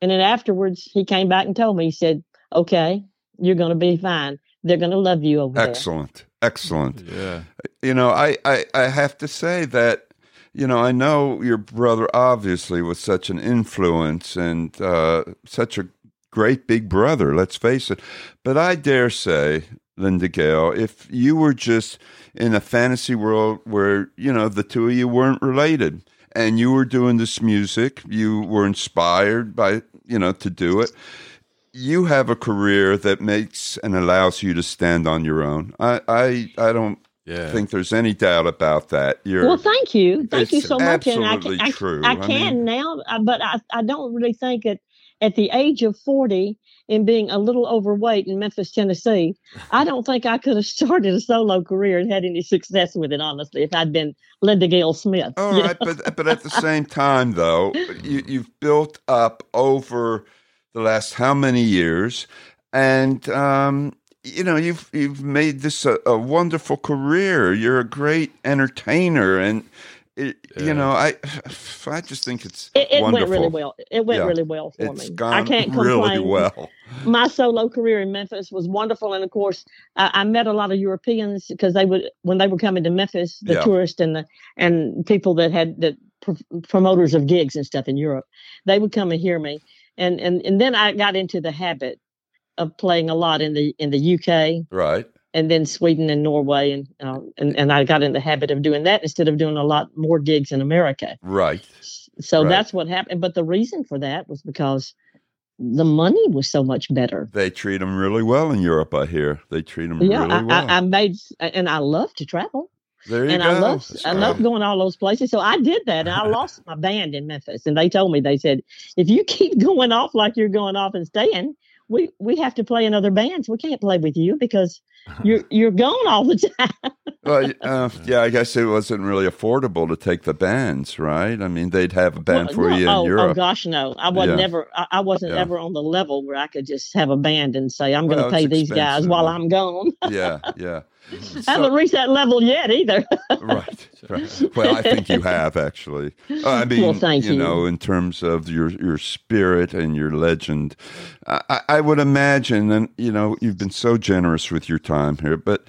Speaker 2: And then afterwards, he came back and told me, he said, okay, you're going to be fine. They're going to love you over there.
Speaker 1: Excellent. Excellent.
Speaker 3: Yeah.
Speaker 1: You know, I, I, I have to say that, you know, I know your brother obviously was such an influence and uh, such a great big brother, let's face it. But I dare say, Linda Gail, if you were just in a fantasy world where, you know, the two of you weren't related and you were doing this music, you were inspired by, you know, to do it, you have a career that makes and allows you to stand on your own. I, I, I don't
Speaker 3: Yeah.
Speaker 1: think there's any doubt about that. You're
Speaker 2: Well, thank you. Thank you so much. And I,
Speaker 1: absolutely
Speaker 2: can, I,
Speaker 1: true.
Speaker 2: I
Speaker 1: I
Speaker 2: can
Speaker 1: mean-
Speaker 2: now, uh, but I, I don't really think that at the age of 40 and being a little overweight in Memphis, Tennessee, I don't think I could have (laughs) started a solo career and had any success with it, honestly, if I'd been Linda Gail Smith.
Speaker 1: All
Speaker 2: you
Speaker 1: but but at the same time, though, you, you've built up over the last how many years, and um, you know you've you've made this a, a wonderful career. You're a great entertainer, and it,
Speaker 3: Yeah.
Speaker 1: you know I (sighs) I just think it's
Speaker 2: It, it went really well. It went
Speaker 1: Yeah.
Speaker 2: really well for
Speaker 1: It's
Speaker 2: me.
Speaker 1: gone
Speaker 2: I can't complain.
Speaker 1: really well. (laughs)
Speaker 2: my solo career in Memphis was wonderful, and of course, I, I met a lot of Europeans because they would when they were coming to Memphis, the
Speaker 1: Yeah.
Speaker 2: tourists and the and people that had the pr- promoters of gigs and stuff in Europe, they would come and hear me, and and and then I got into the habit of playing a lot in the in the UK
Speaker 1: Right.
Speaker 2: And then Sweden and Norway, and uh, and and I got in the habit of doing that instead of doing a lot more gigs in America.
Speaker 1: Right.
Speaker 2: So
Speaker 1: Right.
Speaker 2: that's what happened. But the reason for that was because the money was so much better.
Speaker 1: They treat them really well in Europe. I hear they treat them
Speaker 2: Yeah,
Speaker 1: really
Speaker 2: I,
Speaker 1: well.
Speaker 2: I, I made, and I love to travel,
Speaker 1: there you
Speaker 2: and
Speaker 1: go.
Speaker 2: I love,
Speaker 1: That's
Speaker 2: I love going all those places. So I did that, and I (laughs) lost my band in Memphis, and they told me they said, if you keep (laughs) going off like you're going off and staying, we we have to play in other bands. We can't play with you because you're you're gone all the time.
Speaker 1: Well, (laughs) uh, yeah, I guess it wasn't really affordable to take the bands, right? I mean, they'd have a band
Speaker 2: Well,
Speaker 1: for
Speaker 2: no,
Speaker 1: you in
Speaker 2: oh,
Speaker 1: Europe.
Speaker 2: Oh gosh, no! I wasn't
Speaker 1: Yeah.
Speaker 2: ever. I, I wasn't
Speaker 1: Yeah.
Speaker 2: ever on the level where I could just have a band and say, "I'm going to pay these guys while. I'm gone."
Speaker 1: yeah, yeah.
Speaker 2: I haven't reached that level yet either. (laughs)
Speaker 1: right, right. Well, I think you have actually. Uh, I mean,
Speaker 2: Well, thank
Speaker 1: you
Speaker 2: you.
Speaker 1: know, in terms of your your spirit and your legend, I, I- I would imagine, and you know, you've been so generous with your time here, but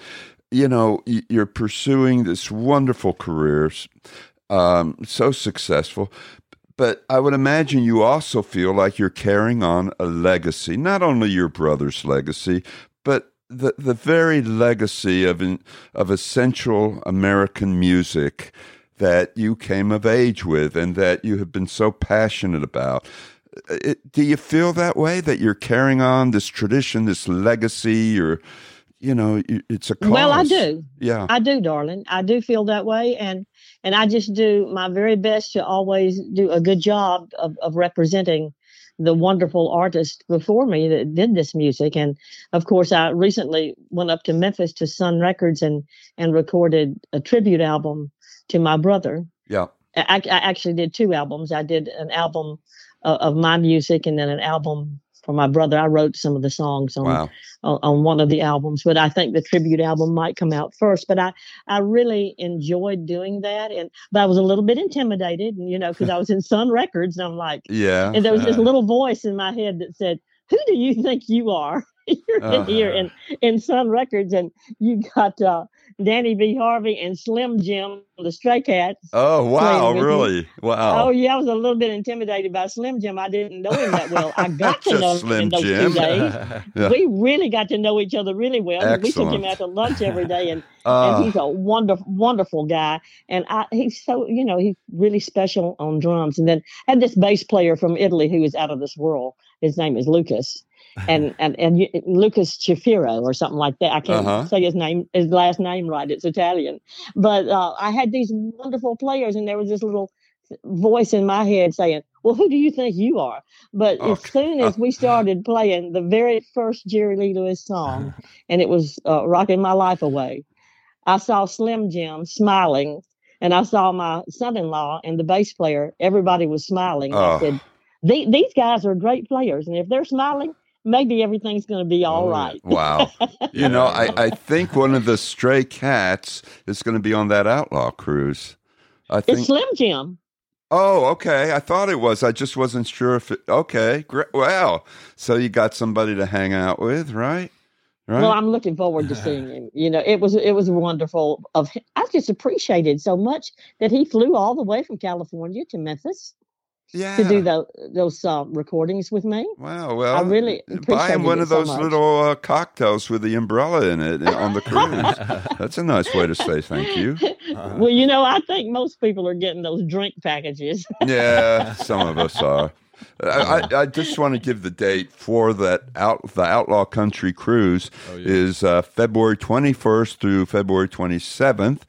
Speaker 1: you know, you're pursuing this wonderful career, um, so successful. But I would imagine you also feel like you're carrying on a legacy, not only your brother's legacy, but the the very legacy of of essential American music that you came of age with and that you have been so passionate about. It, do you feel that way that you're carrying on this tradition, this legacy, or you know, it's a cause?
Speaker 2: well, I do.
Speaker 1: Yeah,
Speaker 2: I do, darling. I do feel that way, and and I just do my very best to always do a good job of, of representing the wonderful artist before me that did this music. And of course, I recently went up to Memphis to Sun Records and and recorded a tribute album to my brother.
Speaker 1: yeah,
Speaker 2: I, I actually did two albums. I did an album uh, of my music and then an album for my brother. I wrote some of the songs on
Speaker 1: wow,
Speaker 2: on, on one of the albums, but I think the tribute album might come out first. But I, I really enjoyed doing that, and but I was a little bit intimidated, and you know, because I was in Sun Records, and I'm like, (laughs)
Speaker 1: yeah,
Speaker 2: and there was this
Speaker 3: Uh.
Speaker 2: little voice in my head that said, "Who do you think you are? You're in
Speaker 1: Uh.
Speaker 2: here in in Sun Records, and you got uh, Danny B. Harvey and Slim Jim, the Stray Cats."
Speaker 1: Oh wow, really? Wow.
Speaker 2: Oh yeah, I was a little bit intimidated by Slim Jim. I didn't know him that well. I (laughs) got to know him
Speaker 1: Slim
Speaker 2: in those
Speaker 1: Jim.
Speaker 2: two (laughs) days
Speaker 1: Yeah.
Speaker 2: we really got to know each other really well. We took him out to lunch every day, and,
Speaker 1: Ah, (laughs)
Speaker 2: and he's a wonderful, wonderful guy. And I, he's so, you know, he's really special on drums. And then I had this bass player from Italy who is out of this world. His name is Lucas, and (laughs) and and you- Lucas Chifiro or something like that. I can't
Speaker 1: Uh-huh.
Speaker 2: say his name, his last name right. It's Italian. But uh, I had these wonderful players, and there was this little voice in my head saying, "Well, who do you think you are?" But
Speaker 1: Oh,
Speaker 2: as soon as we (laughs) started playing the very first Jerry Lee Lewis song, (laughs) and it was uh, "Rocking My Life Away," I saw Slim Jim smiling, and I saw my son-in-law and the bass player. Everybody was smiling.
Speaker 1: Oh.
Speaker 2: I said, "These guys are great players, and if they're smiling." Maybe everything's going to be all
Speaker 3: Oh,
Speaker 2: right.
Speaker 1: Wow. You know, I, I (laughs) think one of the stray cats is going to be on that outlaw cruise. I
Speaker 2: It's
Speaker 1: think.
Speaker 2: Slim Jim.
Speaker 1: Oh, okay. I thought it was. I just wasn't sure if it. Okay. Great. Wow. So you got somebody to hang out with, right? Right.
Speaker 2: Well, I'm looking forward to seeing (laughs) him. You know, it was it was wonderful. Of I just appreciated so much that he flew all the way from California to Memphis
Speaker 1: yeah.
Speaker 2: to do those those uh, recordings with me.
Speaker 1: Wow. Well,
Speaker 2: I really
Speaker 1: buy him one of those
Speaker 2: much.
Speaker 1: little uh, cocktails with the umbrella in it uh, on the cruise. (laughs) That's a nice way to say thank you.
Speaker 3: Uh, (laughs)
Speaker 2: Well, you know, I think most people are getting those drink packages. (laughs)
Speaker 1: Yeah, some of us are. I, I, I just want to give the date for that out the Outlaw Country cruise
Speaker 3: Oh, yeah.
Speaker 1: is uh, February 21st through February 27th,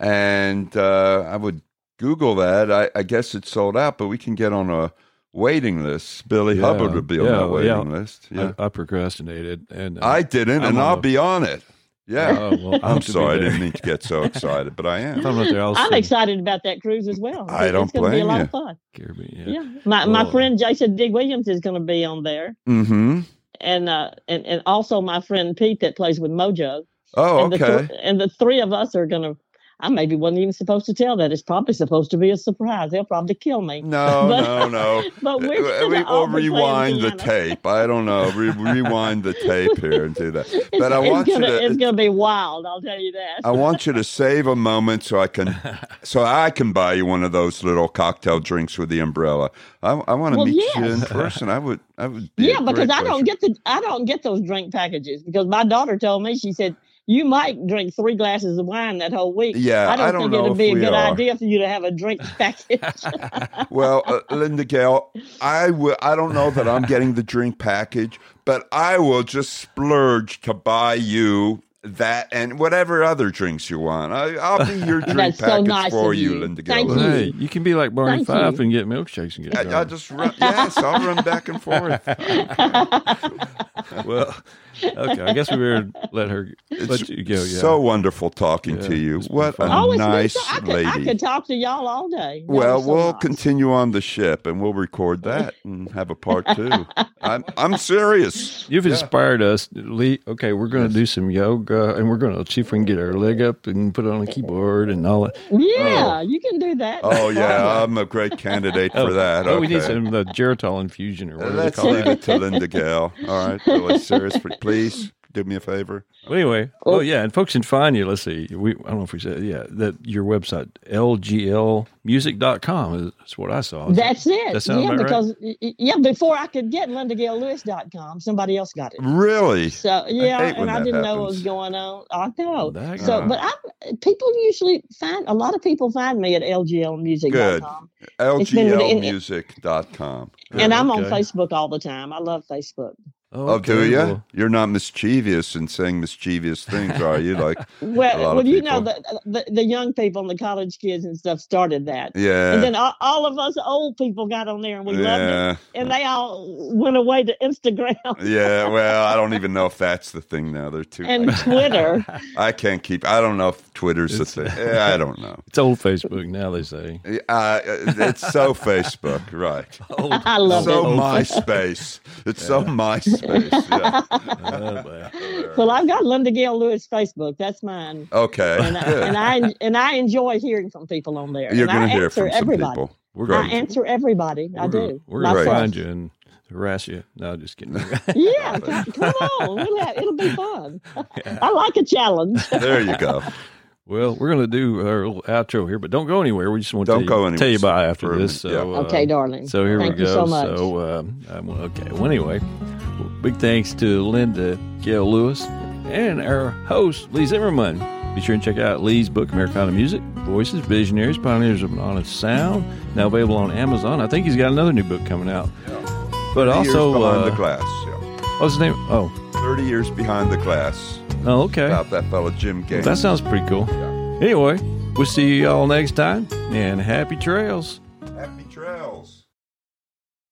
Speaker 1: and uh, I would Google that. I, I guess it's sold out, but we can get on a waiting list. Billy
Speaker 3: Yeah,
Speaker 1: Hubbard would be on
Speaker 3: yeah,
Speaker 1: that waiting
Speaker 3: yeah.
Speaker 1: list. Yeah,
Speaker 3: I, I procrastinated, and uh,
Speaker 1: I, didn't,
Speaker 3: I'm
Speaker 1: and I'll
Speaker 3: the-
Speaker 1: be on it. Yeah,
Speaker 3: oh, well, (laughs) I
Speaker 1: I'm
Speaker 3: hope to be
Speaker 1: sorry, I didn't mean to get so (laughs) excited, but I am.
Speaker 3: I'm there, I'll
Speaker 2: I'm excited about that cruise as well.
Speaker 1: I don't
Speaker 2: it's going to be a lot
Speaker 1: you.
Speaker 2: of fun.
Speaker 3: Caribbean.
Speaker 2: Yeah,
Speaker 3: Yeah.
Speaker 2: my my friend Jason D. Williams is going to be on there,
Speaker 1: Mm-hmm.
Speaker 2: and uh, and and also my friend Pete that plays with Mojo.
Speaker 1: Oh,
Speaker 2: and the
Speaker 1: okay.
Speaker 2: th- and the three of us are going to. I maybe wasn't even supposed to tell that. It's probably supposed to be a surprise. They'll probably kill me.
Speaker 1: No, (laughs)
Speaker 2: But-
Speaker 1: no, no. (laughs)
Speaker 2: But we're
Speaker 1: Uh, we will
Speaker 2: be
Speaker 1: rewind the tape. I don't know. Re- (laughs) rewind the tape here and do that. But I want you
Speaker 2: gonna,
Speaker 1: to.
Speaker 2: It's going to be wild. I'll tell you that.
Speaker 1: I want you to save a moment so I can, so I can buy you one of those little cocktail drinks with the umbrella. I, I want to
Speaker 2: Well,
Speaker 1: meet you in person. I would. I would. Be
Speaker 2: yeah, because I don't get the I don't get those drink packages because my daughter told me she said you might drink three glasses of wine that whole week.
Speaker 1: Yeah,
Speaker 2: I don't,
Speaker 1: I don't
Speaker 2: think it'd be a good
Speaker 1: are.
Speaker 2: idea for you to have a drink (laughs) package. (laughs)
Speaker 1: Well, uh, Linda Gail, I will. I don't know that I'm getting the drink package, but I will just splurge to buy you that and whatever other drinks you want. I, I'll be your (laughs) drink
Speaker 2: That's so
Speaker 1: package
Speaker 2: nice
Speaker 1: for you,
Speaker 2: you.
Speaker 1: Linda Gail.
Speaker 2: Thank
Speaker 3: Well,
Speaker 2: you.
Speaker 3: hey, you can be like Barney Fife and get milkshakes and get.
Speaker 1: I, I just run, yes, I'll run back and forth.
Speaker 3: well, okay. I guess we better let her
Speaker 1: It's
Speaker 3: let you go. Yeah.
Speaker 1: so wonderful talking
Speaker 3: Yeah,
Speaker 1: to you. What
Speaker 3: fun.
Speaker 1: a
Speaker 2: oh, it's
Speaker 1: nice
Speaker 2: so, I could,
Speaker 1: lady.
Speaker 2: I could talk to y'all all day. Y'all
Speaker 1: well,
Speaker 2: so
Speaker 1: we'll
Speaker 2: nice.
Speaker 1: continue on the ship and we'll record that and have a part two. (laughs) I'm I'm serious.
Speaker 3: You've
Speaker 1: Yeah.
Speaker 3: inspired us, Lee. Okay, we're going to do some yoga, and we're going to see if we can get our leg up and put it on a keyboard and all that.
Speaker 2: Yeah, you can do that.
Speaker 1: Oh yeah, (laughs) I'm a great candidate for that.
Speaker 3: Oh, we need
Speaker 1: Okay.
Speaker 3: some uh, geritol infusion or whatever they
Speaker 1: Let's
Speaker 3: call
Speaker 1: leave
Speaker 3: it.
Speaker 1: it to Linda Gail. All right, Billy, (laughs) serious, please do me a favor.
Speaker 3: Well, anyway, oh, oh yeah, and folks can find you. Let's see, we I don't know if we said yeah that your website lglmusic.com is, is what I saw. Is
Speaker 2: That's it.
Speaker 3: that sound
Speaker 2: yeah,
Speaker 3: about right?
Speaker 2: because y- y- yeah, before I could get LindaGailLewis.com, somebody else got it.
Speaker 1: Really?
Speaker 2: So yeah,
Speaker 1: hate when
Speaker 2: and I
Speaker 1: that
Speaker 2: didn't know what was going on. I know.
Speaker 3: That
Speaker 2: So,
Speaker 3: guy.
Speaker 2: but I people usually find a lot of people find me at lglmusic.com,
Speaker 1: LGLmusic.com.
Speaker 2: and I'm on. Facebook all the time. I love Facebook.
Speaker 1: Oh, do you?
Speaker 3: well,
Speaker 1: You're not mischievous and saying mischievous things, are you? Like, (laughs)
Speaker 2: Well, well,
Speaker 1: of
Speaker 2: you know the, the the young people and the college kids and stuff started that,
Speaker 1: yeah,
Speaker 2: and then all, all of us old people got on there and we loved it, and they all went away to Instagram
Speaker 1: yeah. (laughs) Well, I don't even know if that's the thing now. They're too.
Speaker 2: and (laughs) Twitter.
Speaker 1: I can't keep. I don't know if Twitter's the thing. Yeah, I don't know.
Speaker 3: It's old Facebook now. They say.
Speaker 1: Uh, it's so Facebook, right?
Speaker 2: I love it so.
Speaker 1: MySpace. It's so MySpace. Yeah. (laughs)
Speaker 3: Oh.
Speaker 2: Well, I've got Linda Gail Lewis Facebook. That's mine.
Speaker 1: Okay.
Speaker 2: and I,
Speaker 1: good.
Speaker 2: and I and I enjoy hearing from people on there.
Speaker 1: You're going to hear
Speaker 2: answer
Speaker 1: from some
Speaker 2: everybody.
Speaker 1: people.
Speaker 3: We're
Speaker 2: I
Speaker 3: going.
Speaker 2: answer everybody. I
Speaker 3: we're
Speaker 2: do.
Speaker 3: Gonna, we're going to find you and harass you. No, just kidding. (laughs)
Speaker 2: Yeah, come, come on. We'll have, it'll be fun. (laughs) I like a challenge.
Speaker 1: There you go.
Speaker 3: Well, we're going to do our little outro here, but don't go anywhere. We just want
Speaker 1: Don't
Speaker 3: to
Speaker 1: go
Speaker 3: tell you, tell you bye after this. So,
Speaker 1: yeah.
Speaker 3: uh,
Speaker 2: okay, darling.
Speaker 3: So here
Speaker 2: Thank
Speaker 3: we
Speaker 2: you
Speaker 3: go.
Speaker 2: so much.
Speaker 3: um, um, well, okay. Well, anyway, big thanks to Linda Gail Lewis and our host Lee Zimmerman. Be sure and check out Lee's book, Americana Music: Voices, Visionaries, Pioneers of an Honest Sound. Now available on Amazon. I think he's got another new book coming out. But
Speaker 1: 30
Speaker 3: also,
Speaker 1: years behind
Speaker 3: uh,
Speaker 1: the glass. Yeah.
Speaker 3: what's his name? Oh,
Speaker 1: 30 years behind the glass. Mm-hmm.
Speaker 3: oh, okay.
Speaker 1: About that fellow Jim Gaines.
Speaker 3: That sounds pretty cool. Anyway, we'll see you all next time, and happy trails.
Speaker 1: Happy trails.